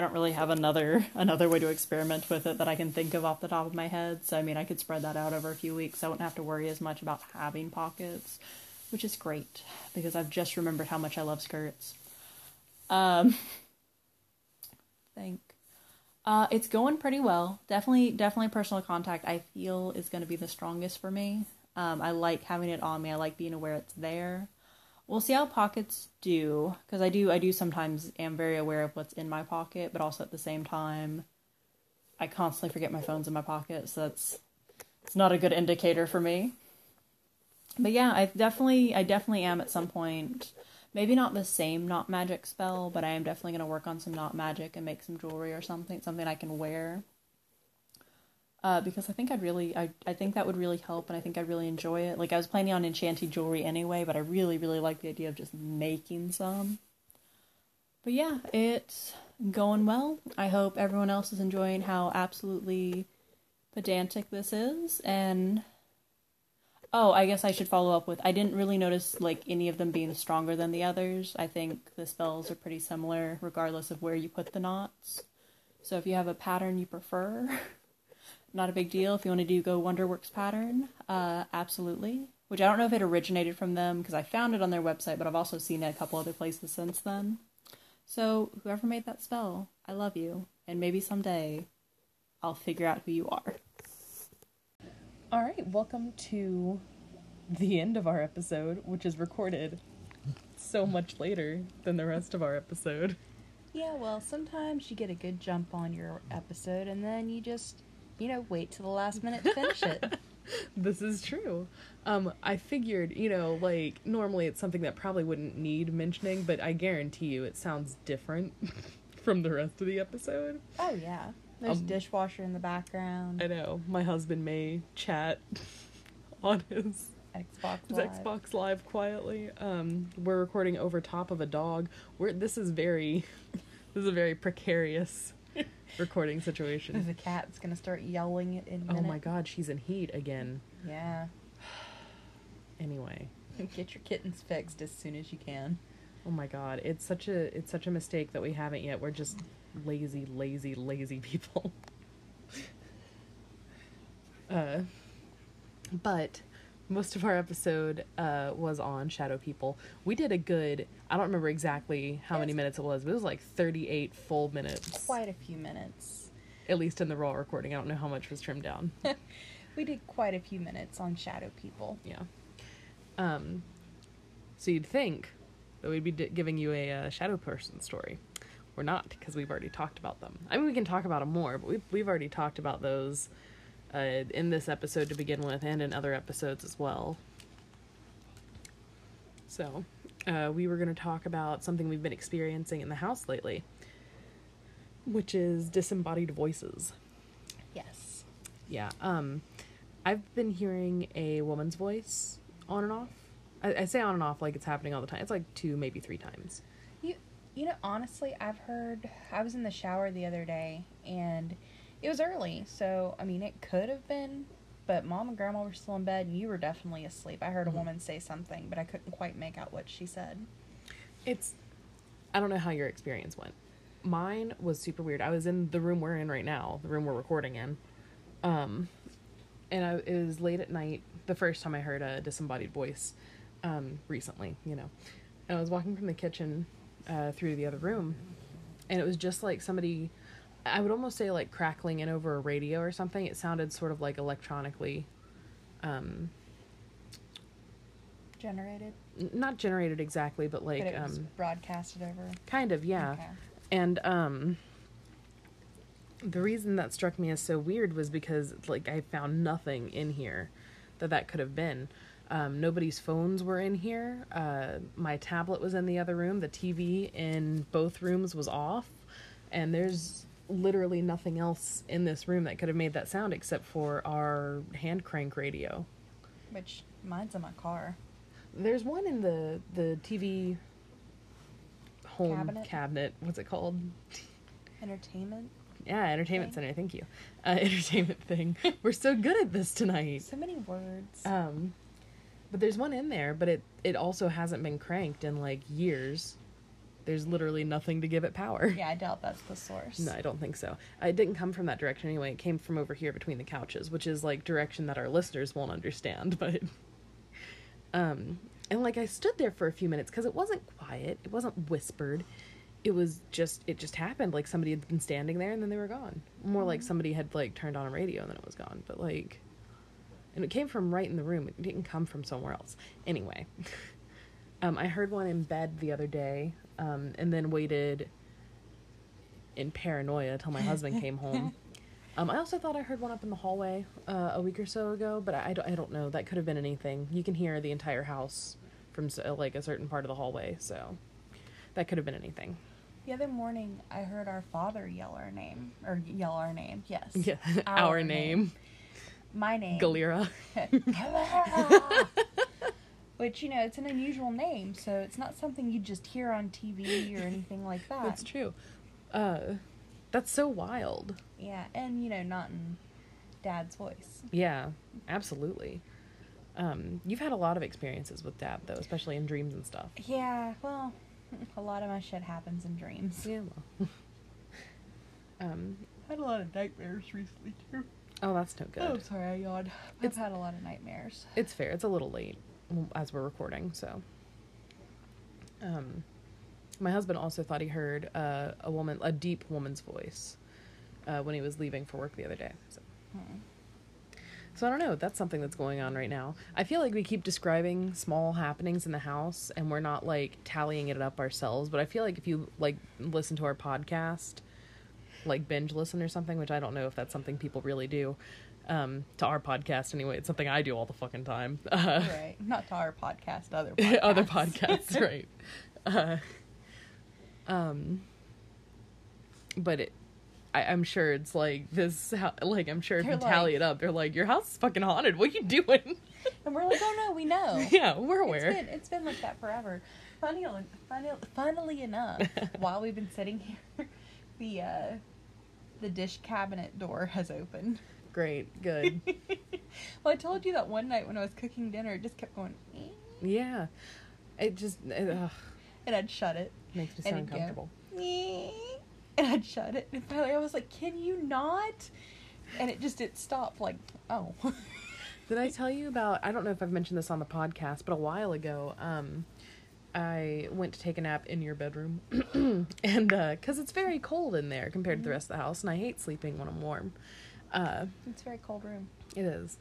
I don't really have another another way to experiment with it that I can think of off the top of my head. So I mean, I could spread that out over a few weeks. I wouldn't have to worry as much about having pockets, which is great because I've just remembered how much I love skirts. Um, think. Uh, it's going pretty well. Definitely, definitely personal contact. I feel is going to be the strongest for me. Um, I like having it on me. I like being aware it's there we'll see how pockets do because I do I do sometimes am very aware of what's in my pocket, but also at the same time, I constantly forget my phone's in my pocket, so that's it's not a good indicator for me. But yeah, I definitely I definitely am at some point. Maybe not the same knot magic spell, but I am definitely gonna work on some knot magic and make some jewelry or something, something I can wear uh, because I think I'd really, I, I think that would really help, and I think I'd really enjoy it. Like I was planning on enchanting jewelry anyway, but I really, really like the idea of just making some. But yeah, it's going well. I hope everyone else is enjoying how absolutely pedantic this is, and oh, I guess I should follow up with. I didn't really notice like any of them being stronger than the others. I think the spells are pretty similar, regardless of where you put the knots. So if you have a pattern you prefer. not a big deal. If you want to do Go Wonderworks pattern, uh, absolutely. Which I don't know if it originated from them because I found it on their website, but I've also seen it a couple other places since then. So whoever made that spell, I love you, and maybe someday I'll figure out who you are. All right, welcome to the end of our episode, which is recorded so much later than the rest of our episode. Yeah, well, sometimes you get a good jump on your episode and then you just, you know, wait till the last minute to finish it. This is true. Um, I figured, you know, like normally it's something that probably wouldn't need mentioning, but I guarantee you it sounds different from the rest of the episode. Oh, yeah. There's Um, a dishwasher in the background. I know my husband may chat on his Xbox his Live. Xbox Live quietly. Um, we're recording over top of a dog. We're this is very this is a very precarious recording situation. The cat's gonna start yelling in Oh minute. my god, she's in heat again. Yeah. Anyway, Get your kittens fixed as soon as you can. oh my god, it's such a it's such a mistake that we haven't yet. We're just lazy, lazy, lazy people. uh, but most of our episode uh, was on Shadow People. We did a good. I don't remember exactly how many minutes it was, but it was like thirty-eight full minutes. Quite a few minutes. At least in the raw recording. I don't know how much was trimmed down. We did quite a few minutes on shadow people. Yeah. Um, so you'd think that we'd be d- giving you a uh, shadow person story. We're not because we've already talked about them. I mean, we can talk about them more, but we've we've already talked about those uh, in this episode to begin with, and in other episodes as well. So, uh, we were going to talk about something we've been experiencing in the house lately, which is disembodied voices. Yes. Yeah. Um, I've been hearing a woman's voice on and off. I, I say on and off like it's happening all the time. It's like two, maybe three times. You you know, honestly, I've heard I was in the shower the other day and it was early, so I mean it could have been but mom and grandma were still in bed and you were definitely asleep. I heard a Mhm. woman say something, but I couldn't quite make out what she said. It's. I don't know how your experience went. Mine was super weird. I was in the room we're in right now, the room we're recording in. Um, and I, it was late at night. The first time I heard a disembodied voice, um, recently, you know, and I was walking from the kitchen uh, through the other room, and it was just like somebody. I would almost say like crackling in over a radio or something. It sounded sort of like electronically, um, Generated, n- not generated exactly, but like but it was um, broadcasted over. kind of yeah. Okay. And um the reason that struck me as so weird was because like I found nothing in here that that could have been. Um, nobody's phones were in here. Uh, my tablet was in the other room. The TV in both rooms was off, and there's literally nothing else in this room that could have made that sound except for our hand crank radio. Which mine's in my car. There's one in the the TV home Cabinet? cabinet. What's it called? Entertainment. Yeah, entertainment thing. center. Thank you. Uh, entertainment thing. We're so good at this tonight. So many words. Um, but there's one in there, but it it also hasn't been cranked in like years. There's literally nothing to give it power. yeah, I doubt that's the source. No, I don't think so. It didn't come from that direction anyway. It came from over here between the couches, which is like direction that our listeners won't understand. But, um, and like I stood there for a few minutes because it wasn't quiet. It wasn't whispered. It was just it just happened. Like somebody had been standing there and then they were gone. More like somebody had like turned on a radio and then it was gone. But like, and it came from right in the room. It didn't come from somewhere else. Anyway, um, I heard one in bed the other day, um, and then waited in paranoia till my husband came home. Um, I also thought I heard one up in the hallway uh, a week or so ago, but I, I don't, I don't know. That could have been anything. You can hear the entire house from uh, like a certain part of the hallway, so that could have been anything. The other morning, I heard our father yell our name or yell our name. Yes. Yeah, our, name, My name. Galera. Which, you know, it's an unusual name, so it's not something you just hear on TV or anything like that. That's true. Uh, that's so wild. Yeah, and, you know, not in dad's voice. Yeah, absolutely. Um, you've had a lot of experiences with dad, though, especially in dreams and stuff. Yeah, well, a lot of my shit happens in dreams. Yeah, well. um, had a lot of nightmares recently, too. Oh, that's no good. Oh, sorry, I yawned. I've It's- had a lot of nightmares. It's fair. It's a little late as we're recording, so. Um, my husband also thought he heard uh, a woman, a deep woman's voice, uh, when he was leaving for work the other day. So. Hmm. So I don't know. That's something that's going on right now. I feel like we keep describing small happenings in the house, and we're not like tallying it up ourselves. But I feel like if you like listen to our podcast, like binge listen or something, which I don't know if that's something people really do. Um, to our podcast anyway, it's something I do all the fucking time. Uh, right. Not to our podcast, other podcasts. other podcasts, right? Uh, um, but it, I, I'm sure it's like this. Like I'm sure if They're you tally like- it up, they're like, "Your house is fucking haunted. What are you doing?" And we're like, oh no, we know. yeah, we're aware. It's been, it's been like that forever. Funny, funny, funnily enough, while we've been sitting here, the uh, the dish cabinet door has opened. Great, good. well, I told you that one night when I was cooking dinner, it just kept going, yeah, it just it, ugh, and I'd shut it. makes me so go, uncomfortable. And I'd shut it. And finally, I was like, "Can you not?" And it just it stopped. Like, oh, Did I tell you about? I don't know if I've mentioned this on the podcast, but a while ago, um, I went to take a nap in your bedroom, and because it's very cold in there compared to the rest of the house, and I hate sleeping when I'm warm. Uh, it's a very cold room, it is,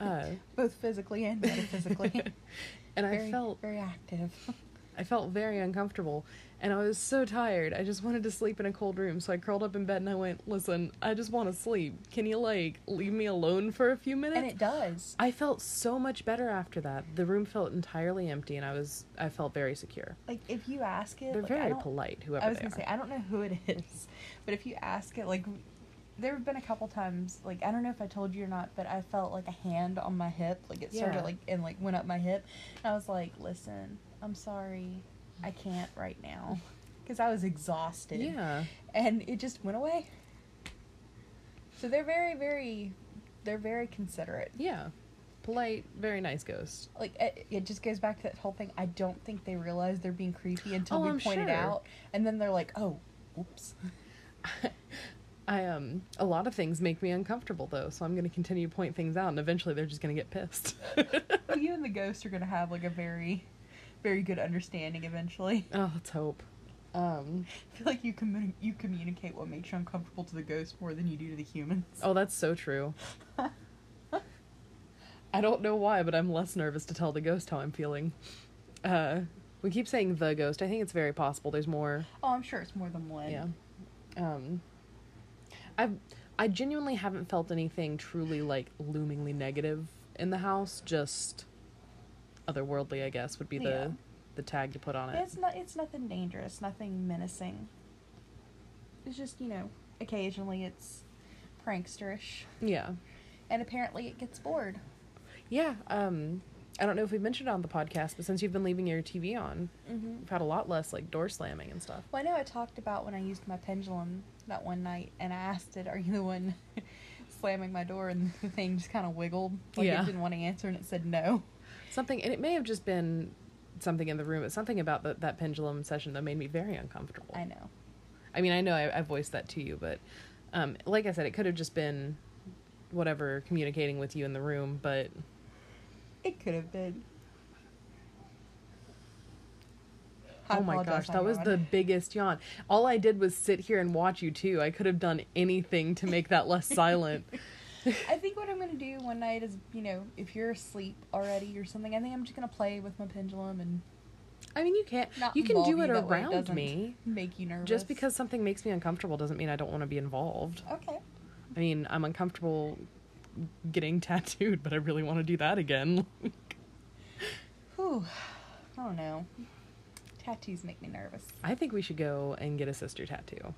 uh, both physically and metaphysically. and I felt very active. I felt very uncomfortable, and I was so tired. I just wanted to sleep in a cold room, so I curled up in bed and I went, "Listen, I just want to sleep. Can you like leave me alone for a few minutes?" and it does. I felt so much better after that. The room felt entirely empty, and I was I felt very secure. Like if you ask it, They're like, very polite, whoever I was gonna say I don't know who it is, but if you ask it, like there have been a couple times, like I don't know if I told you or not, but I felt like a hand on my hip, like it started like and like went up my hip, and I was like, listen, I'm sorry, I can't right now, because I was exhausted, yeah, and it just went away. So they're very, very, they're very considerate. yeah, polite, very nice ghost. Like it, it just goes back to that whole thing. I don't think they realize they're being creepy until Oh, we I'm point it out, and then they're like, oh, oops. I um a lot of things make me uncomfortable though, so I'm gonna continue to point things out, and eventually they're just gonna get pissed. Well, you and the ghost are gonna have like a very, very good understanding eventually. oh, let's hope. Um, I feel like you commun- you communicate what makes you uncomfortable to the ghost more than you do to the humans. oh, that's so true. I don't know why, but I'm less nervous to tell the ghost how I'm feeling. Uh, we keep saying the ghost. I think it's very possible. There's more. Oh, I'm sure it's more than one. Yeah. Um, I I genuinely haven't felt anything truly like loomingly negative in the house. Just otherworldly, I guess, would be the Yeah. the tag to put on it. It's not. It's nothing dangerous. Nothing menacing. It's just you know, occasionally it's pranksterish, Yeah. and apparently it gets bored. Yeah. Um, I don't know if we mentioned it on the podcast, but since you've been leaving your TV on, Mm-hmm. we've had a lot less like door slamming and stuff. Well, I know I talked about when I used my pendulum that one night, and I asked it, "Are you the one slamming my door?" And the thing just kind of wiggled, like Yeah. it didn't want to answer, and it said no. Something, and it may have just been something in the room, but something about the, that pendulum session that made me very uncomfortable. I know. I mean, I know I, I voiced that to you, but um, like I said, it could have just been whatever communicating with you in the room. But It could have been. oh my gosh, that was the biggest yawn. All I did was sit here and watch you too. I could have done anything to make that less silent. I think what I'm gonna do one night is, you know, if you're asleep already or something, I think I'm just gonna play with my pendulum and I mean, you can't. You can do it around doesn't me. Make you nervous. Just because something makes me uncomfortable doesn't mean I don't want to be involved. Okay. I mean, I'm uncomfortable getting tattooed, but I really want to do that again. Whew. I don't know. Tattoos make me nervous. I think we should go and get a sister tattoo.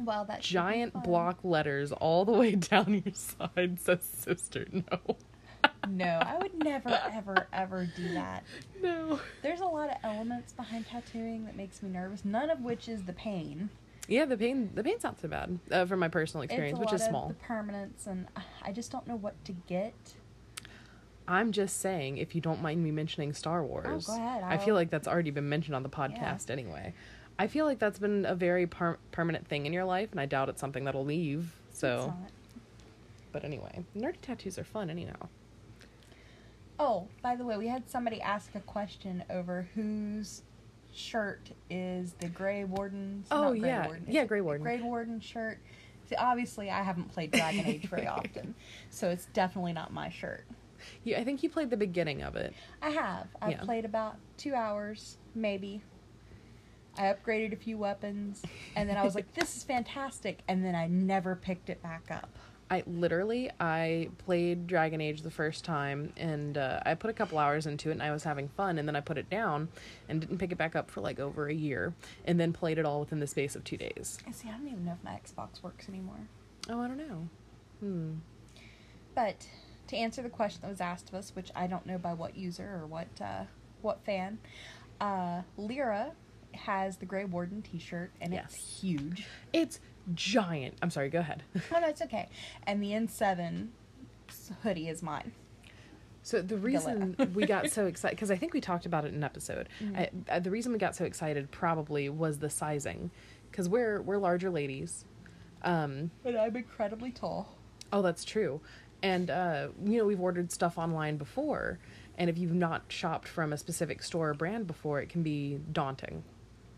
Well, that giant block letters all the way down your side says sister no No, I would never, ever, ever do that. no There's a lot of elements behind tattooing that makes me nervous. None of which is the pain. Yeah the pain the pain's not so bad uh, from my personal experience which is small the permanence, and uh, I just don't know what to get. i'm just saying if you don't mind me mentioning star wars Oh, go ahead, i feel I'll- like that's already been mentioned on the podcast anyway i feel like that's been a very per- permanent thing in your life and i doubt it's something that'll leave It's so not. But anyway, nerdy tattoos are fun anyhow. Oh, by the way, we had somebody ask a question over whose shirt is the Grey Warden's. Oh, not Grey yeah. Warden, Yeah, Grey Warden. Grey Warden shirt. See, obviously, I haven't played Dragon Age very often, so it's definitely not my shirt. You, I think you played the beginning of it. I have. I've Yeah. played about two hours, maybe. I upgraded a few weapons, and then I was like, "This is fantastic," and then I never picked it back up. I literally I played Dragon Age the first time and uh, I put a couple hours into it and I was having fun and then I put it down and didn't pick it back up for like over a year and then played it all within the space of two days. I see. I don't even know if my Xbox works anymore. Oh, I don't know. Hmm. But to answer the question that was asked of us, which I don't know by what user or what uh, what fan, uh, Lyra has the Grey Warden T-shirt and Yes. it's huge. It's giant. I'm sorry. Go ahead. Oh no, it's okay. And the N7 hoodie is mine. So the reason we got so excited because I think we talked about it in an episode. I, uh, the reason we got so excited probably was the sizing because we're we're larger ladies. Um, But I'm incredibly tall. Oh, that's true. And uh, you know, we've ordered stuff online before, and if you've not shopped from a specific store or brand before, it can be daunting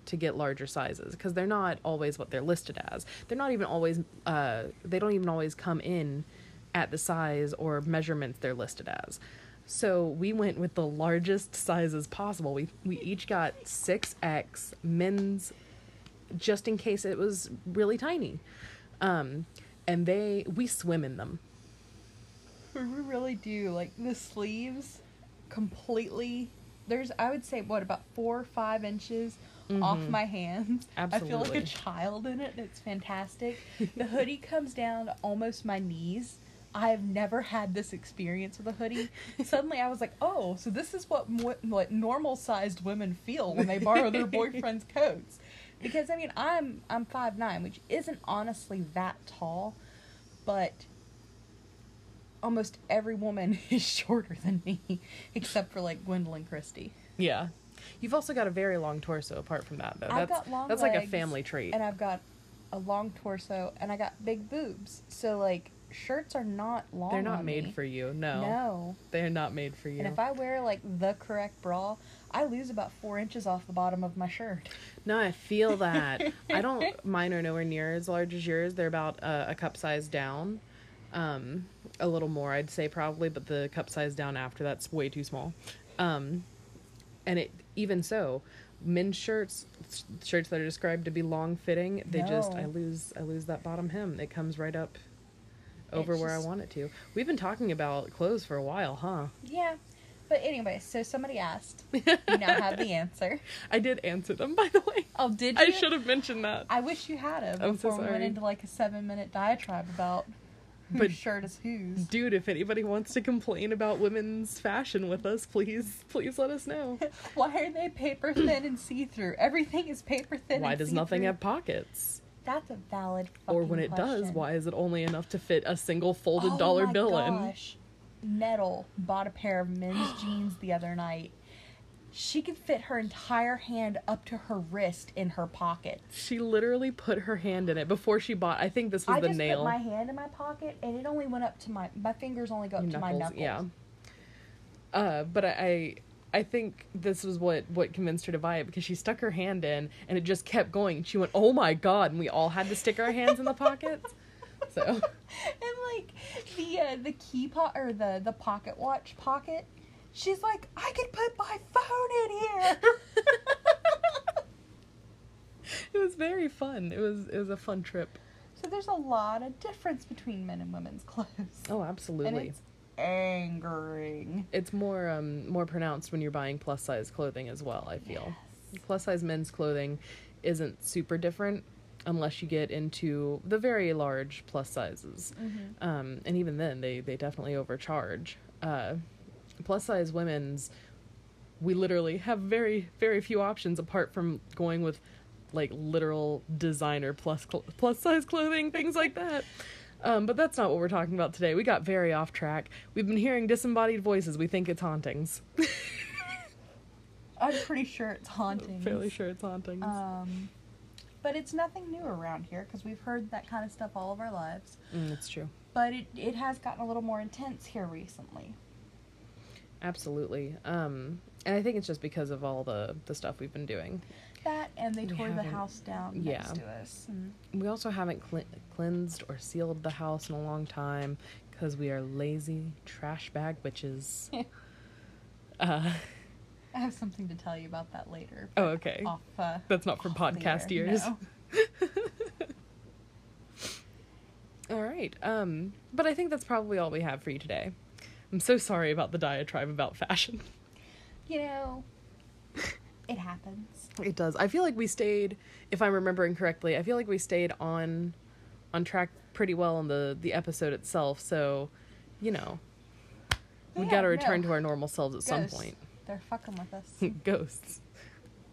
to get larger sizes because they're not always what they're listed as. They're not even always. Uh, they don't even always come in at the size or measurements they're listed as. So we went with the largest sizes possible. We we each got six X men's, just in case it was really tiny. Um, and they we swim in them. We really do. Like the sleeves completely there's I would say what about four or five inches off mm-hmm. my hands. I feel like a child in it. It's fantastic. the hoodie comes down to almost my knees. I have never had this experience with a hoodie. Suddenly, I was like, "Oh, so this is what mo- what normal-sized women feel when they borrow their boyfriend's coats." Because I mean, I'm I'm five nine, which isn't honestly that tall, but almost every woman is shorter than me, except for like Gwendoline Christie. Yeah. You've also got a very long torso apart from that though. I've That's got long that's like a family trait. and I've got a long torso, and I got big boobs. So like shirts are not long. They're not made me. for you. No. No. They're not made for you. And if I wear like the correct bra, I lose about four inches off the bottom of my shirt. No, I feel that. I don't. Mine are nowhere near as large as yours. They're about uh, a cup size down, um, a little more, I'd say probably. But the cup size down after that's way too small. Um, and it even so, men's shirts, shirts that are described to be long fitting, they just I lose I lose that bottom hem. It comes right up over It's where I want it to. We've been talking about clothes for a while, huh? Yeah. But anyway, so somebody asked. You now have the answer. I did answer them, by the way. Oh, did you? I should have mentioned that. I wish you had it I'm so before we went into like a seven minute diatribe about whose But- shirt is whose. Dude, if anybody wants to complain about women's fashion with us, please, please let us know. Why are they paper thin and see through? Everything is paper thin. Why does nothing see-through. have pockets? That's a valid. Or when it does, why is it only enough to fit a single folded oh dollar bill in? gosh. Nettle bought a pair of men's jeans the other night. She could fit her entire hand up to her wrist in her pocket. She literally put her hand in it before she bought. I think this was I the just nail. put my hand in my pocket, and it only went up to my my fingers only go up Your to my knuckles. Yeah. Uh, but I, I, I think this was what what convinced her to buy it because she stuck her hand in and it just kept going. She went, "Oh my god!" and we all had to stick our hands in the pockets. So and like the uh, the key pot or the the pocket watch pocket, she's like, I could put my phone in here. it was very fun. It was it was a fun trip. so there's a lot of difference between men and women's clothes. Oh, and absolutely. it's angering. it's more um more pronounced when you're buying plus size clothing as well i feel plus size men's clothing isn't super different unless you get into the very large plus sizes um and even then they they definitely overcharge uh plus size women's we literally have very very few options apart from going with like literal designer plus cl- plus size clothing things like that um, but that's not what we're talking about today. We got very off track. We've been hearing disembodied voices. We think it's hauntings. I'm pretty sure it's haunting. Fairly sure it's hauntings. Um, but it's nothing new around here because we've heard that kind of stuff all of our lives. mm, it's true. but it, it has gotten a little more intense here recently. Absolutely. Um, and I think it's just because of all the the stuff we've been doing. That and they We tore the house down yeah. next to us. And We also haven't cle cleansed or sealed the house in a long time because we are lazy trash bag witches. uh, I have something to tell you about that later. oh, okay. Off. Uh, That's not for podcast air. ears. No. All right. Um, but I think that's probably all we have for you today. I'm so sorry about the diatribe about fashion. You know, it happens. It does. I feel like we stayed, if I'm remembering correctly, I feel like we stayed on on track pretty well on the the episode itself. So, you know, we Yeah, got to return no. to our normal selves at some point. They're fucking with us. Ghosts.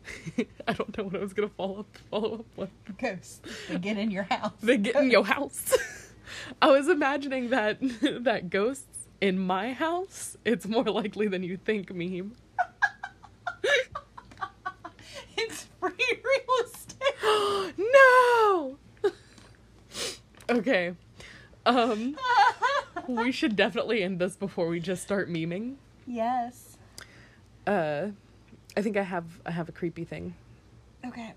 I don't know what I was gonna follow up follow up with. Ghosts. They get in your house. They get in your house. I was imagining that that ghosts in my house. It's more likely than you think. Meme. it's free real estate. no. okay. Um. we should definitely end this before we just start memeing. yes. Uh, I think I have I have a creepy thing. Okay.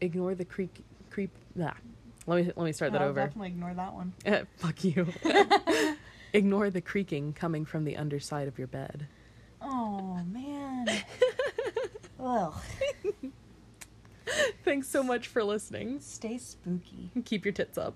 Ignore the creak creep. Nah. Let me let me start that I'll over. definitely ignore that one. Fuck you. Ignore the creaking coming from the underside of your bed. Oh man. Ugh. Thanks so much for listening. Stay spooky. Keep your tits up.